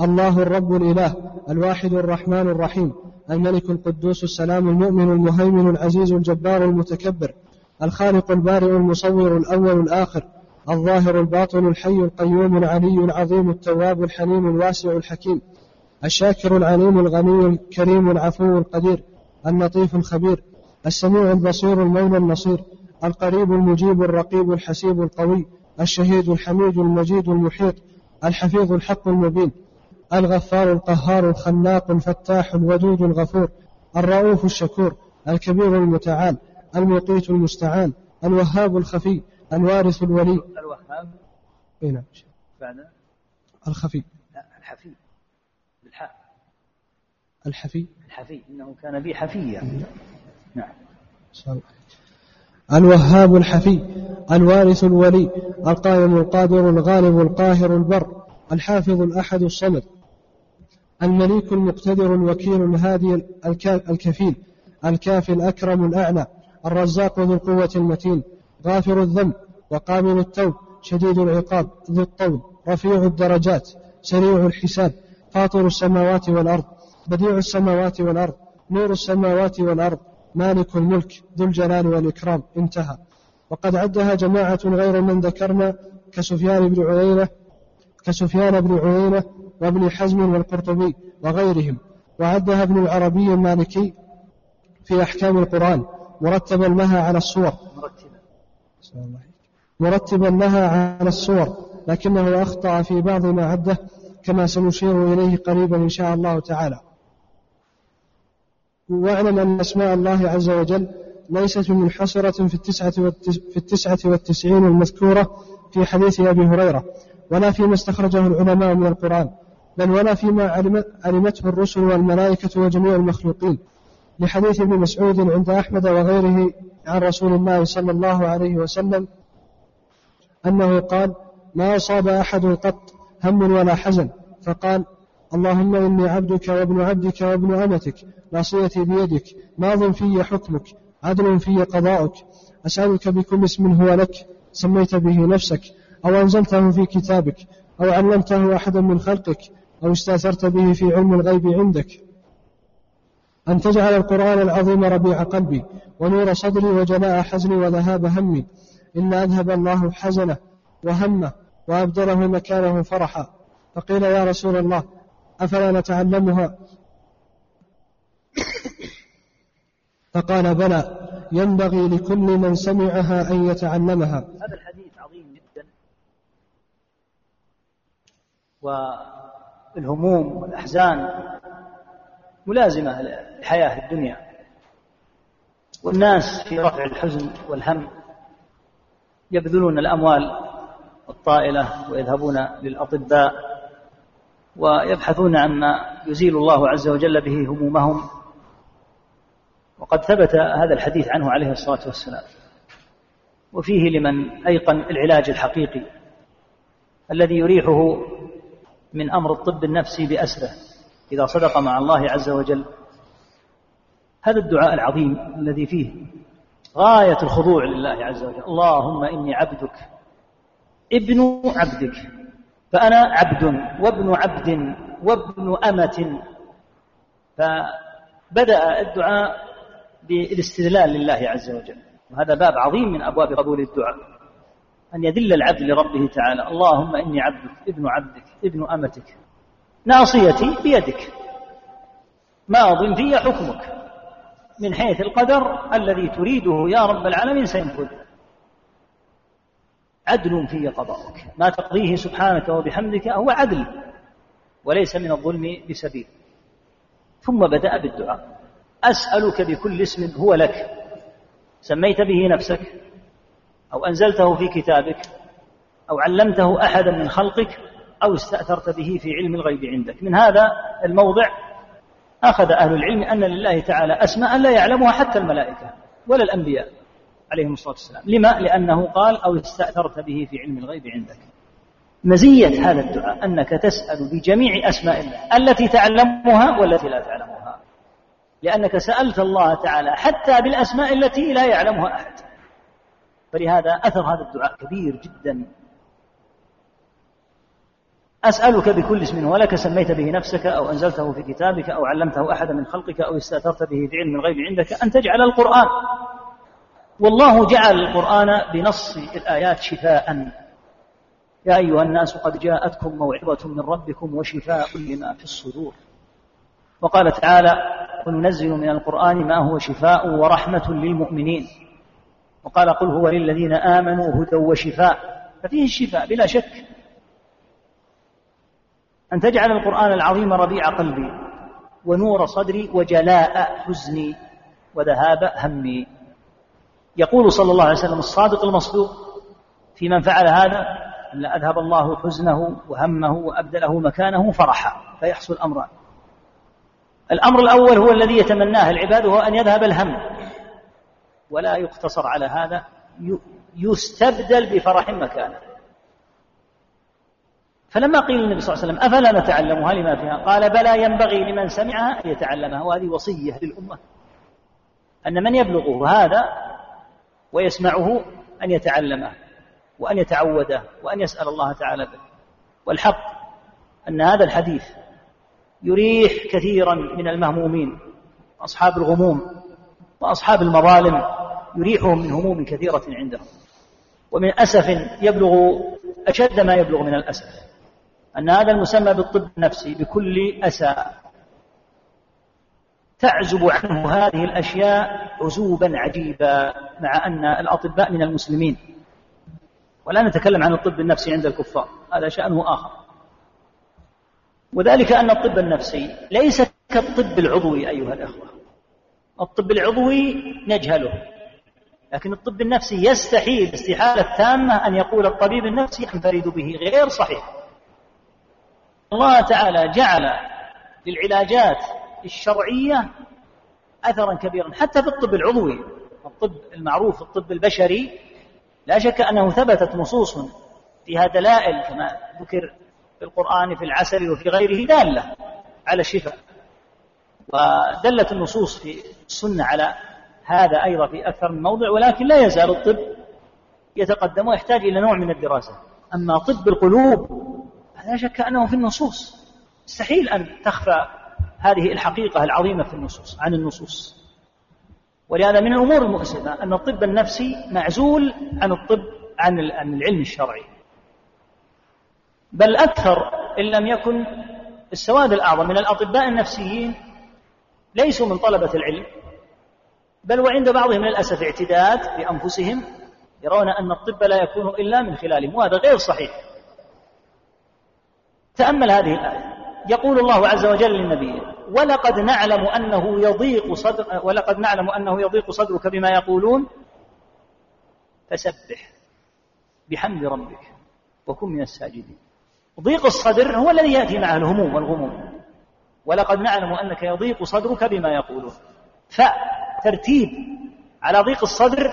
الله الرب الإله الواحد الرحمن الرحيم الملك القدوس السلام المؤمن المهيمن العزيز الجبار المتكبر الخالق البارئ المصور الأول الآخر الظاهر الباطن الحي القيوم العلي العظيم التواب الحليم الواسع الحكيم الشاكر العليم الغني الكريم العفو القدير اللطيف الخبير السميع البصير المولى النصير القريب المجيب الرقيب الحسيب القوي الشهيد الحميد المجيد المحيط الحفيظ الحق المبين الغفار القهار الخلاق الفتاح الودود الغفور الرؤوف الشكور الكبير المتعال المقيت المستعان الوهاب الخفي الوارث الولي. الوهاب؟ اي نعم. بعد الخفي. لا الحفي. بالحاء. الحفي. الحفي إنه كان بي حفيا. نعم. الوهاب الحفي الوارث الولي القائم القادر الغالب القاهر البر الحافظ الأحد الصمد المليك المقتدر الوكيل الهادي الكفيل الكافي الأكرم الأعلى الرزاق ذو القوة المتين غافر الذنب وقابل التوب شديد العقاب ذو الطول رفيع الدرجات سريع الحساب فاطر السماوات والأرض بديع السماوات والأرض نور السماوات والأرض مالك الملك ذو الجلال والإكرام انتهى. وقد عدها جماعة غير من ذكرنا كسفيان بن عيينة كسفيان بن عيينة وابن حزم والقرطبي وغيرهم. وعدها ابن العربي المالكي في أحكام القرآن. مرتبا لها على الصور. مرتبا لها على الصور. لكنه أخطأ في بعض ما عده كما سنشير إليه قريبا إن شاء الله تعالى. واعلم أن أسماء الله عز وجل ليست منحصرة في التسعة, في التسعة والتسعين المذكورة في حديث أبي هريرة ولا فيما استخرجه العلماء من القرآن بل ولا فيما علمته الرسل والملائكة وجميع المخلوقين. لحديث ابن مسعود عند أحمد وغيره عن رسول الله صلى الله عليه وسلم أنه قال ما أصاب أحد قط هم ولا حزن. فقال اللهم إني عبدك وابن عبدك وابن أمتك ناصيتي بيدك ماض في حكمك عدل في قضاؤك أسألك بكل اسم هو لك سميت به نفسك أو أنزلته في كتابك أو علمته أحدا من خلقك أو استأثرت به في علم الغيب عندك. أن تجعل القرآن العظيم ربيع قلبي ونور صدري وجلاء حزني وذهاب همي. إن أذهب الله حزنه وهمه وأبدله مكانه فرحا. فقيل يا رسول الله أفلا نتعلمها؟ فقال بلى ينبغي لكل من سمعها أن يتعلمها. هذا الحديث عظيم جدا. والهموم والأحزان ملازمة لحياة الدنيا. والناس في رفع الحزن والهم يبذلون الأموال الطائلة ويذهبون للأطباء ويبحثون عما يزيل الله عز وجل به همومهم. وقد ثبت هذا الحديث عنه عليه الصلاة والسلام. وفيه لمن أيقن العلاج الحقيقي الذي يريحه من أمر الطب النفسي بأسره. إذا صدق مع الله عز وجل. هذا الدعاء العظيم الذي فيه غاية الخضوع لله عز وجل. اللهم إني عبدك ابن عبدك فأنا عبد وابن عبد وابن أمة. فبدأ الدعاء بالاستذلال لله عز وجل. وهذا باب عظيم من أبواب قبول الدعاء. أن يذل العبد لربه تعالى. اللهم إني عبدك ابن عبدك ابن أمتك. ناصيتي بيدك. ماض في حكمك. من حيث القدر الذي تريده يا رب العالمين سينفذ. عدل في قضاءك ما تقضيه سبحانك وبحمدك هو عدل وليس من الظلم بسبيل. ثم بدأ بالدعاء. أسألك بكل اسم هو لك. سميت به نفسك أو أنزلته في كتابك أو علمته أحدا من خلقك أو استأثرت به في علم الغيب عندك. من هذا الموضع أخذ أهل العلم أن لله تعالى أسماء لا يعلمها حتى الملائكة ولا الأنبياء عليهم الصلاة والسلام. لما؟ لأنه قال أو استأثرت به في علم الغيب عندك. مزية هذا الدعاء أنك تسأل بجميع أسماء الله التي تعلمها والتي لا تعلمها. لأنك سألت الله تعالى حتى بالأسماء التي لا يعلمها أحد. فلهذا أثر هذا الدعاء كبير جدا. أسألك بكل اسم ولك سميت به نفسك أو أنزلته في كتابك أو علمته أحدا من خلقك أو استأثرت به في علم الغيب عندك أن تجعل القرآن. والله جعل القرآن بنص الآيات شفاء. يا أيها الناس قد جاءتكم موعظة من ربكم وشفاء لما في الصدور. وقال تعالى وننزل من القرآن ما هو شفاء ورحمة للمؤمنين. وقال قل هو للذين آمنوا هدى وشفاء. ففيه الشفاء بلا شك. أن تجعل القرآن العظيم ربيع قلبي ونور صدري وجلاء حزني وذهاب همي. يقول صلى الله عليه وسلم الصادق المصدوق في من فعل هذا إلا أذهب الله حزنه وهمه وأبدله مكانه فرحا. فيحصل أمران الأمر الأول هو الذي يتمناه العباد وهو أن يذهب الهم. ولا يقتصر على هذا يستبدل بفرح مكانه. فلما قيل للنبي صلى الله عليه وسلم أفلا نتعلمها لما فيها؟ قال بلى ينبغي لمن سمعها أن يتعلمها. وهذه وصية للأمة. أن من يبلغه هذا ويسمعه أن يتعلمه وأن يتعوده وأن يسأل الله تعالى به. والحق أن هذا الحديث يريح كثيرا من المهمومين أصحاب الغموم وأصحاب المظالم يريحهم من هموم كثيرة عندهم. ومن أسف يبلغ أشد ما يبلغ من الأسف. أن هذا المسمى بالطب النفسي بكل أسى تعزب عنه هذه الأشياء عزوبا عجيبا مع أن الأطباء من المسلمين. ولا نتكلم عن الطب النفسي عند الكفار هذا شأنه آخر. وذلك أن الطب النفسي ليس كالطب العضوي أيها الأخوة. الطب العضوي نجهله لكن الطب النفسي يستحيل استحالة تامة أن يقول الطبيب النفسي ينفرد به غير صحيح. الله تعالى جعل للعلاجات الشرعية أثرا كبيرا حتى في الطب العضوي الطب المعروف الطب البشري لا شك أنه ثبتت نصوص فيها دلائل كما ذكر في القرآن في العسل وفي غيره دالة على الشفاء. ودلت النصوص في السنة على هذا أيضا في أكثر من موضع ولكن لا يزال الطب يتقدم ويحتاج إلى نوع من الدراسة. أما طب القلوب لا شك أنه في النصوص. مستحيل أن تخفى هذه الحقيقة العظيمة في النصوص عن النصوص. ولهذا من الأمور المؤسفة أن الطب النفسي معزول عن الطب عن العلم الشرعي. بل أكثر إن لم يكن السواد الأعظم من الأطباء النفسيين ليسوا من طلبة العلم بل وعند بعضهم للأسف اعتداد بأنفسهم يرون أن الطب لا يكون إلا من خلالهم وهذا غير صحيح تأمل هذه الآية. يقول الله عز وجل للنبي ولقد نعلم أنه يضيق صدر ولقد نعلم أنه يضيق صدرك بما يقولون. فسبح بحمد ربك وكن من الساجدين. ضيق الصدر هو الذي يأتي معه الهموم والغموم. ولقد نعلم أنك يضيق صدرك بما يقولون. فترتيب على ضيق الصدر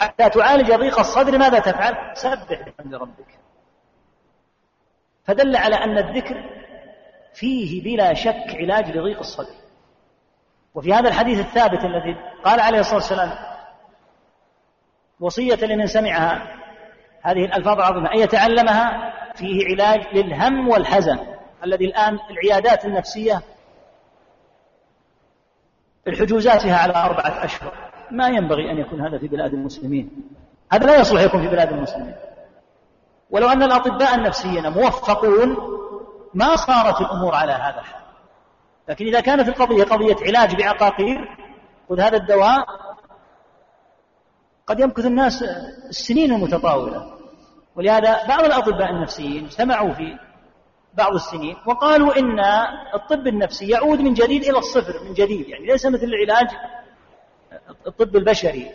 حتى تعالج ضيق الصدر ماذا تفعل؟ سبح بحمد ربك. فدل على أن الذكر فيه بلا شك علاج لضيق الصدر. وفي هذا الحديث الثابت الذي قال عليه الصلاة والسلام وصية لمن سمعها هذه الألفاظ العظيمة أن يتعلمها فيه علاج للهم والحزن الذي الآن العيادات النفسية الحجوزاتها على أربعة أشهر. ما ينبغي أن يكون هذا في بلاد المسلمين. هذا لا يصلح يكون في بلاد المسلمين. ولو أن الأطباء النفسيين موفقون ما صارت الأمور على هذا الحال لكن إذا كانت القضية قضية علاج بعقاقير خذ هذا الدواء. قد يمكث الناس السنين المتطاولة. ولهذا بعض الأطباء النفسيين اجتمعوا في بعض السنين وقالوا إن الطب النفسي يعود من جديد إلى الصفر من جديد. يعني ليس مثل العلاج الطب البشري.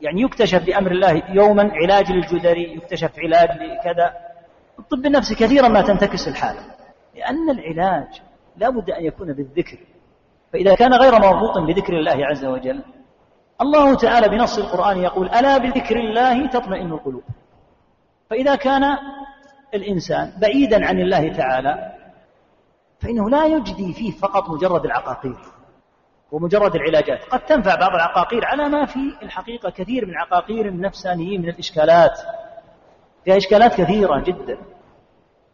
يعني يكتشف بأمر الله يوما علاج للجدري يكتشف علاج لكذا. الطب النفسي كثيرا ما تنتكس الحالة لأن العلاج لا بد أن يكون بالذكر. فإذا كان غير مربوط بذكر الله عز وجل الله تعالى بنص القرآن يقول ألا بذكر الله تطمئن القلوب. فإذا كان الإنسان بعيدا عن الله تعالى فإنه لا يجدي فيه فقط مجرد العقاقير. ومجرد العلاجات. قد تنفع بعض العقاقير على ما في الحقيقة كثير من عقاقير النفسانيين من الإشكالات. فيها إشكالات كثيرة جدا.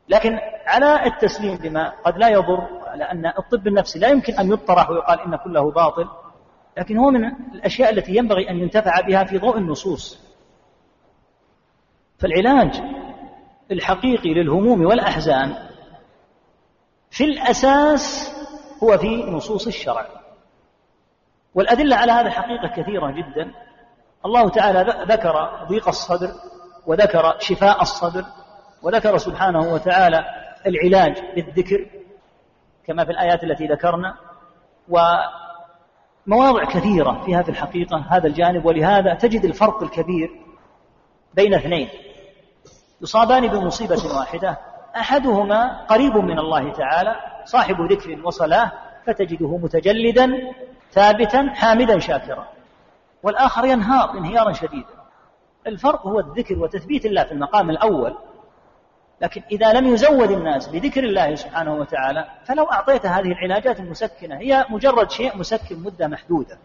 لكن على التسليم بما قد لا يضر على أن الطب النفسي لا يمكن أن يطرح ويقال إن كله باطل لكن هو من الأشياء التي ينبغي أن ينتفع بها في ضوء النصوص. فالعلاج الحقيقي للهموم والأحزان في الأساس هو في نصوص الشرع. والأدلة على هذا حقيقة كثيرة جدا. الله تعالى ذكر ضيق الصدر وذكر شفاء الصدر وذكر سبحانه وتعالى العلاج بالذكر كما في الآيات التي ذكرنا. ومواضع كثيرة فيها في الحقيقة هذا الجانب. ولهذا تجد الفرق الكبير بين اثنين. يصابان بمصيبة واحدة. أحدهما قريب من الله تعالى صاحب ذكر وصلاة فتجده متجلدا ثابتا حامدا شاكرا والآخر ينهار انهيارا شديدا. الفرق هو الذكر وتثبيت الله في المقام الأول لكن إذا لم يزود الناس بذكر الله سبحانه وتعالى فلو أعطيت هذه العلاجات المسكنة هي مجرد شيء مسكن مدة محدودة.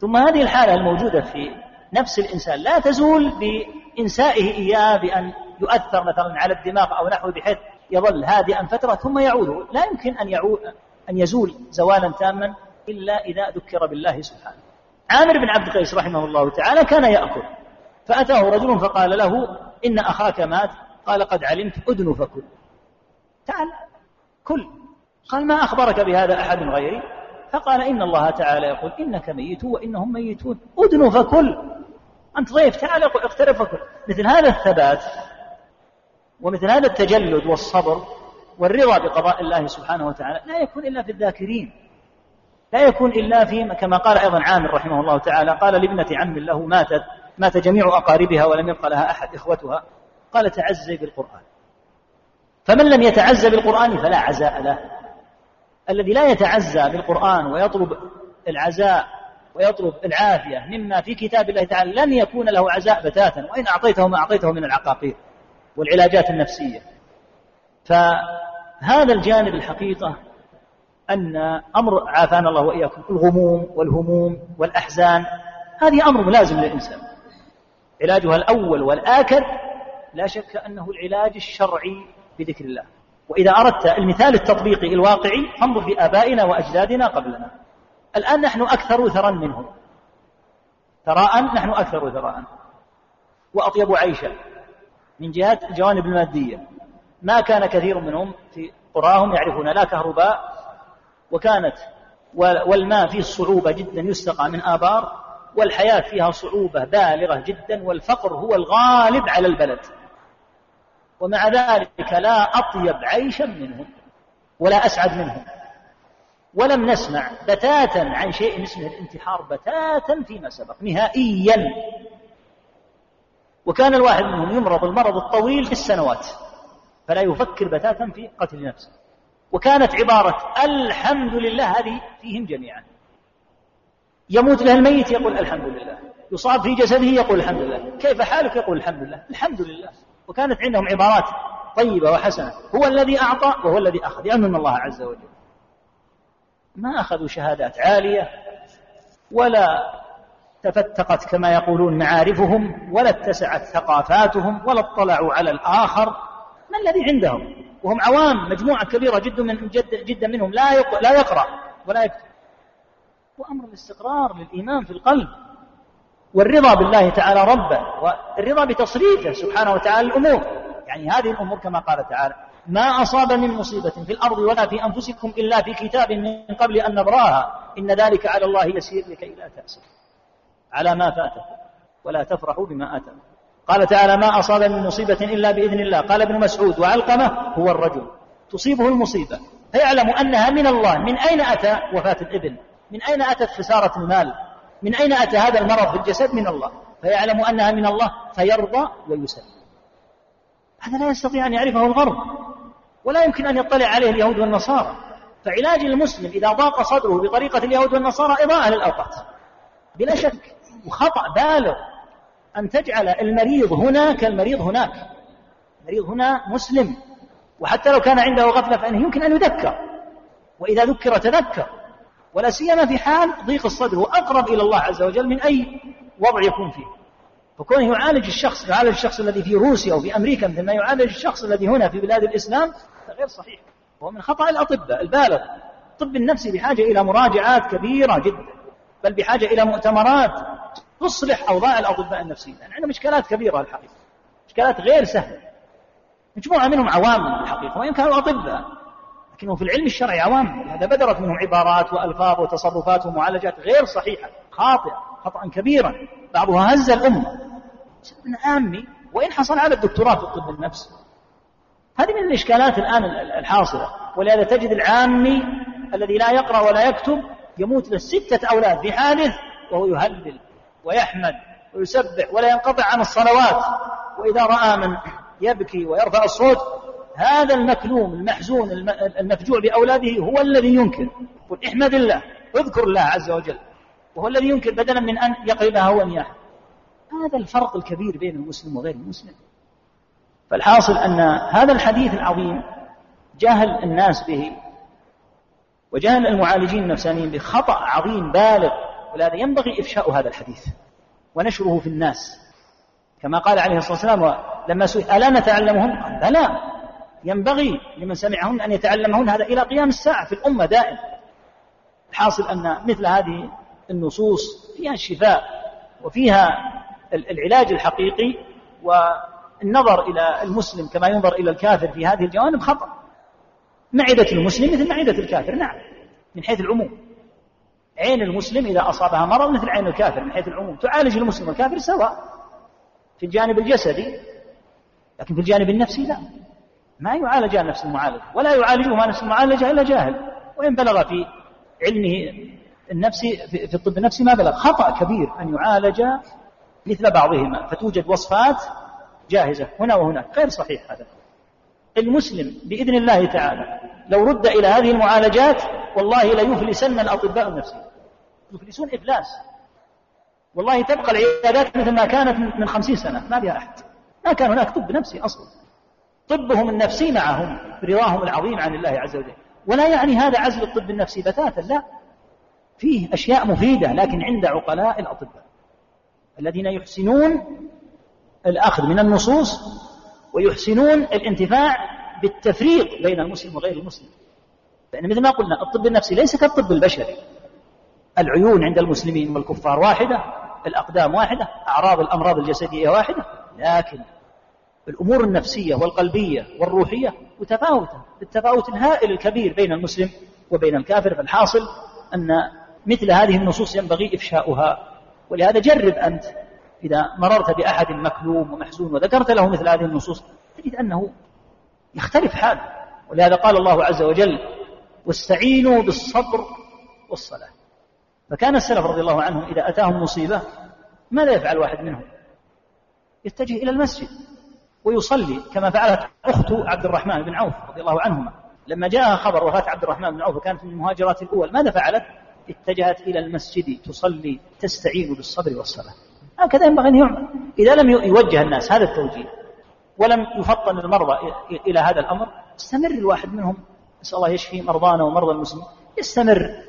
ثم هذه الحالة الموجودة في نفس الإنسان لا تزول بإنسائه إياه بأن يؤثر مثلا على الدماغ أو نحوه بحيث يظل هادئا فترة ثم يعود لا يمكن أن يعود أن يزول زوالا تاما إلا إذا ذكر بالله سبحانه. عامر بن عبد القيس رحمه الله تعالى كان يأكل. فأتاه رجل فقال له إن أخاك مات. قال قد علمت أدن فكل. تعال كل. قال ما أخبرك بهذا أحد غيري؟ فقال إن الله تعالى يقول إنك ميت وإنهم ميتون. أدن فكل. أنت ضيف تعال اقترب فكل. مثل هذا الثبات ومثل هذا التجلد والصبر والرضا بقضاء الله سبحانه وتعالى لا يكون إلا في الذاكرين. لا يكون إلا في كما قال أيضا عامر رحمه الله تعالى قال لابنة عم له ماتت مات جميع أقاربها ولم يبق لها أحد إخوتها. قال تعزي بالقرآن. فمن لم يتعزى بالقرآن فلا عزاء له. الذي لا يتعزى بالقرآن ويطلب العزاء ويطلب العافية مما في كتاب الله تعالى لن يكون له عزاء بتاتا وإن أعطيته ما أعطيته من العقاقير والعلاجات النفسية. فهذا الجانب الحقيقة أن أمر عافانا الله وإياكم الغموم والهموم والأحزان هذه أمر ملازم للإنسان. علاجها الأول والآكد لا شك أنه العلاج الشرعي بذكر الله. وإذا أردت المثال التطبيقي الواقعي فانظر في آبائنا وأجدادنا قبلنا. الآن نحن أكثر ثرا منهم. ثراء نحن أكثر ثراء وأطيب عيشا من جهة الجوانب المادية. ما كان كثير منهم في قراهم يعرفون لا كهرباء وكانت والماء فيه صعوبة جدا يستقى من آبار والحياة فيها صعوبة بالغة جدا والفقر هو الغالب على البلد. ومع ذلك لا أطيب عيشا منهم ولا أسعد منهم. ولم نسمع بتاتا عن شيء اسمه الانتحار بتاتا فيما سبق نهائيا. وكان الواحد منهم يمرض المرض الطويل في السنوات فلا يفكر بتاتا في قتل نفسه. وكانت عبارة الحمد لله هذه فيهم جميعا. يموت له الميت يقول الحمد لله يصاب في جسده يقول الحمد لله كيف حالك يقول الحمد لله الحمد لله. وكانت عندهم عبارات طيبة وحسنة هو الذي أعطى وهو الذي أخذ يأمن الله عز وجل. ما أخذوا شهادات عالية ولا تفتقت كما يقولون معارفهم ولا اتسعت ثقافاتهم ولا اطلعوا على الآخر. ما الذي عندهم؟ وهم عوام مجموعة كبيرة جدا من جد جدا منهم لا لا يقرأ ولا يكتب. وأمر الاستقرار للإيمان في القلب والرضا بالله تعالى ربا والرضا بتصريفه سبحانه وتعالى الأمور. يعني هذه الأمور كما قال تعالى ما أصاب من مصيبة في الأرض ولا في أنفسكم إلا في كتاب من قبل أن نبرأها. إن ذلك على الله يسير لكي لا تأسف. على ما فاتكم ولا تفرحوا بما آتاكم. قال تعالى ما أصاب من مصيبة إلا بإذن الله. قال ابن مسعود وعلقمة هو الرجل. تصيبه المصيبة. فيعلم أنها من الله. من أين أتى وفاة الابن من أين أتت خسارة المال؟ من أين أتى هذا المرض في الجسد؟ من الله. فيعلم أنها من الله. فيرضى ويسلم. هذا لا يستطيع أن يعرفه الغرب. ولا يمكن أن يطلع عليه اليهود والنصارى. فعلاج المسلم إذا ضاق صدره بطريقة اليهود والنصارى إضاءة للأوقات. بلا شك. وخطأ بالغ. أن تجعل المريض هنا كالمريض هناك. المريض هنا مسلم. وحتى لو كان عنده غفلة فإنه يمكن أن يذكر. وإذا ذكر تذكر. ولا سيما في حال ضيق الصدر. وأقرب إلى الله عز وجل من أي وضع يكون فيه. فكونه يعالج الشخص يعالج الشخص الذي في روسيا أو في أمريكا مثل ما يعالج الشخص الذي هنا في بلاد الإسلام غير صحيح. وهو من خطأ الأطباء البالغ. الطب النفسي بحاجة إلى مراجعات كبيرة جدا. بل بحاجة إلى مؤتمرات. تصلح أوضاع الأطباء النفسيين. لأن عندهم إشكالات كبيرة الحقيقة. إشكالات غير سهلة. مجموعة منهم عوام الحقيقة وإن كانوا أطباء. لكنهم في العلم الشرعي عوام. هذا بدرت منهم عبارات وألفاظ وتصرفات ومعالجات غير صحيحة خاطئة خطأ كبيرا بعضها هز الأمة. ابن عامي وإن حصل على الدكتوراه في الطب النفسي. هذه من الإشكالات الآن الحاصلة. ولهذا تجد العامي الذي لا يقرأ ولا يكتب يموت له ستة أولاد في حادث وهو يهلل. ويحمد ويسبح ولا ينقطع عن الصلوات. وإذا رأى من يبكي ويرفع الصوت هذا المكلوم المحزون المفجوع بأولاده هو الذي ينكر. قل احمد الله اذكر الله عز وجل. وهو الذي ينكر بدلا من أن يقلبها هو نياحة هذا الفرق الكبير بين المسلم وغير المسلم. فالحاصل أن هذا الحديث العظيم جهل الناس به وجهل المعالجين النفسانيين بخطأ عظيم بالغ. ولهذا ينبغي إفشاء هذا الحديث ونشره في الناس. كما قال عليه الصلاة والسلام لما سئل ألا نتعلمهن قال بلى. ينبغي لمن سمعهن أن يتعلمهن هذا إلى قيام الساعة في الأمة دائم. الحاصل أن مثل هذه النصوص فيها الشفاء وفيها العلاج الحقيقي والنظر إلى المسلم كما ينظر إلى الكافر في هذه الجوانب خطأ. معدة المسلم مثل معدة الكافر نعم من حيث العموم. عين المسلم إذا أصابها مرض مثل عين الكافر من حيث العموم. تعالج المسلم والكافر سواء في الجانب الجسدي لكن في الجانب النفسي لا. ما يعالجان نفس المعالجة ولا يعالجهما نفس المعالجة إلا جاهل. وإن بلغ في علمه النفسي في الطب النفسي ما بلغ. خطأ كبير أن يعالج مثل بعضهما. فتوجد وصفات جاهزة هنا وهناك غير صحيح هذا. المسلم بإذن الله تعالى لو رد إلى هذه المعالجات والله ليفلسن الأطباء النفسيين. يفلسون إفلاس. والله تبقى العيادات مثل ما كانت من خمسين سنة ما بها أحد. ما كان هناك طب نفسي أصلا. طبهم النفسي معهم برضاهم العظيم عن الله عز وجل. ولا يعني هذا عزل الطب النفسي بتاتا لا. فيه أشياء مفيدة لكن عند عقلاء الأطباء. الذين يحسنون الأخذ من النصوص ويحسنون الانتفاع بالتفريق بين المسلم وغير المسلم. لأن مثل ما قلنا الطب النفسي ليس كالطب البشري. العيون عند المسلمين والكفار واحدة الأقدام واحدة أعراض الأمراض الجسدية واحدة. لكن الأمور النفسية والقلبية والروحية متفاوتة بالتفاوت الهائل الكبير بين المسلم وبين الكافر. فالحاصل أن مثل هذه النصوص ينبغي إفشاؤها. ولهذا جرب أنت إذا مررت بأحد مكلوم ومحزون وذكرت له مثل هذه النصوص تجد أنه يختلف حاله. ولهذا قال الله عز وجل واستعينوا بالصبر والصلاة. فكان السلف رضي الله عنهم إذا أتاهم مصيبة ماذا يفعل واحد منهم؟ يتجه إلى المسجد ويصلي كما فعلت أخت عبد الرحمن بن عوف رضي الله عنهما. لما جاء خبر وفاة عبد الرحمن بن عوف وكانت من المهاجرات الأول ماذا فعلت؟ اتجهت إلى المسجد تصلي تستعين بالصبر والصلاة. هكذا ينبغي أن يعمل. إذا لم يوجه الناس هذا التوجيه ولم يفطن المرضى إلى هذا الأمر استمر الواحد منهم. نسأل الله يشفي مرضانا ومرضى المسلمين. يستمر.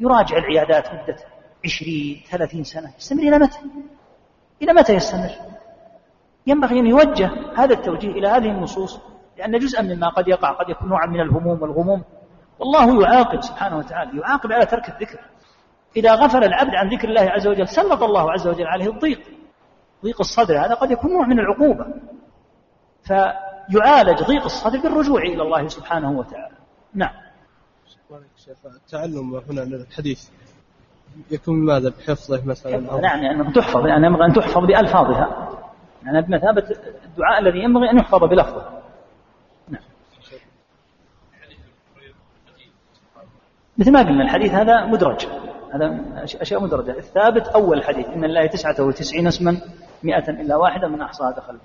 يراجع العيادات مدة عشرين ثلاثين سنة. يستمر إلى متى؟ إلى متى يستمر؟ ينبغي أن يوجه هذا التوجيه إلى هذه النصوص لأن جزءا مما قد يقع قد يكون نوعا من الهموم والغموم. والله يعاقب سبحانه وتعالى يعاقب على ترك الذكر. إذا غفل العبد عن ذكر الله عز وجل سلط الله عز وجل عليه الضيق. ضيق الصدر هذا قد يكون نوع من العقوبة. فيعالج ضيق الصدر بالرجوع إلى الله سبحانه وتعالى. نعم. التعلم هنا للحديث يكون ماذا بحفظه مثلا يعني تحفظ يعني ينبغي أن تحفظ بألفاظها. يعني بمثابة الدعاء الذي ينبغي أن يحفظ بلفظه. نعم. مثل ما قلنا الحديث هذا مدرج. هذا أشياء مدرجة. الثابت أول الحديث إن الله تسعة وتسعين اسما مئة إلا واحدة من أحصاها دخل.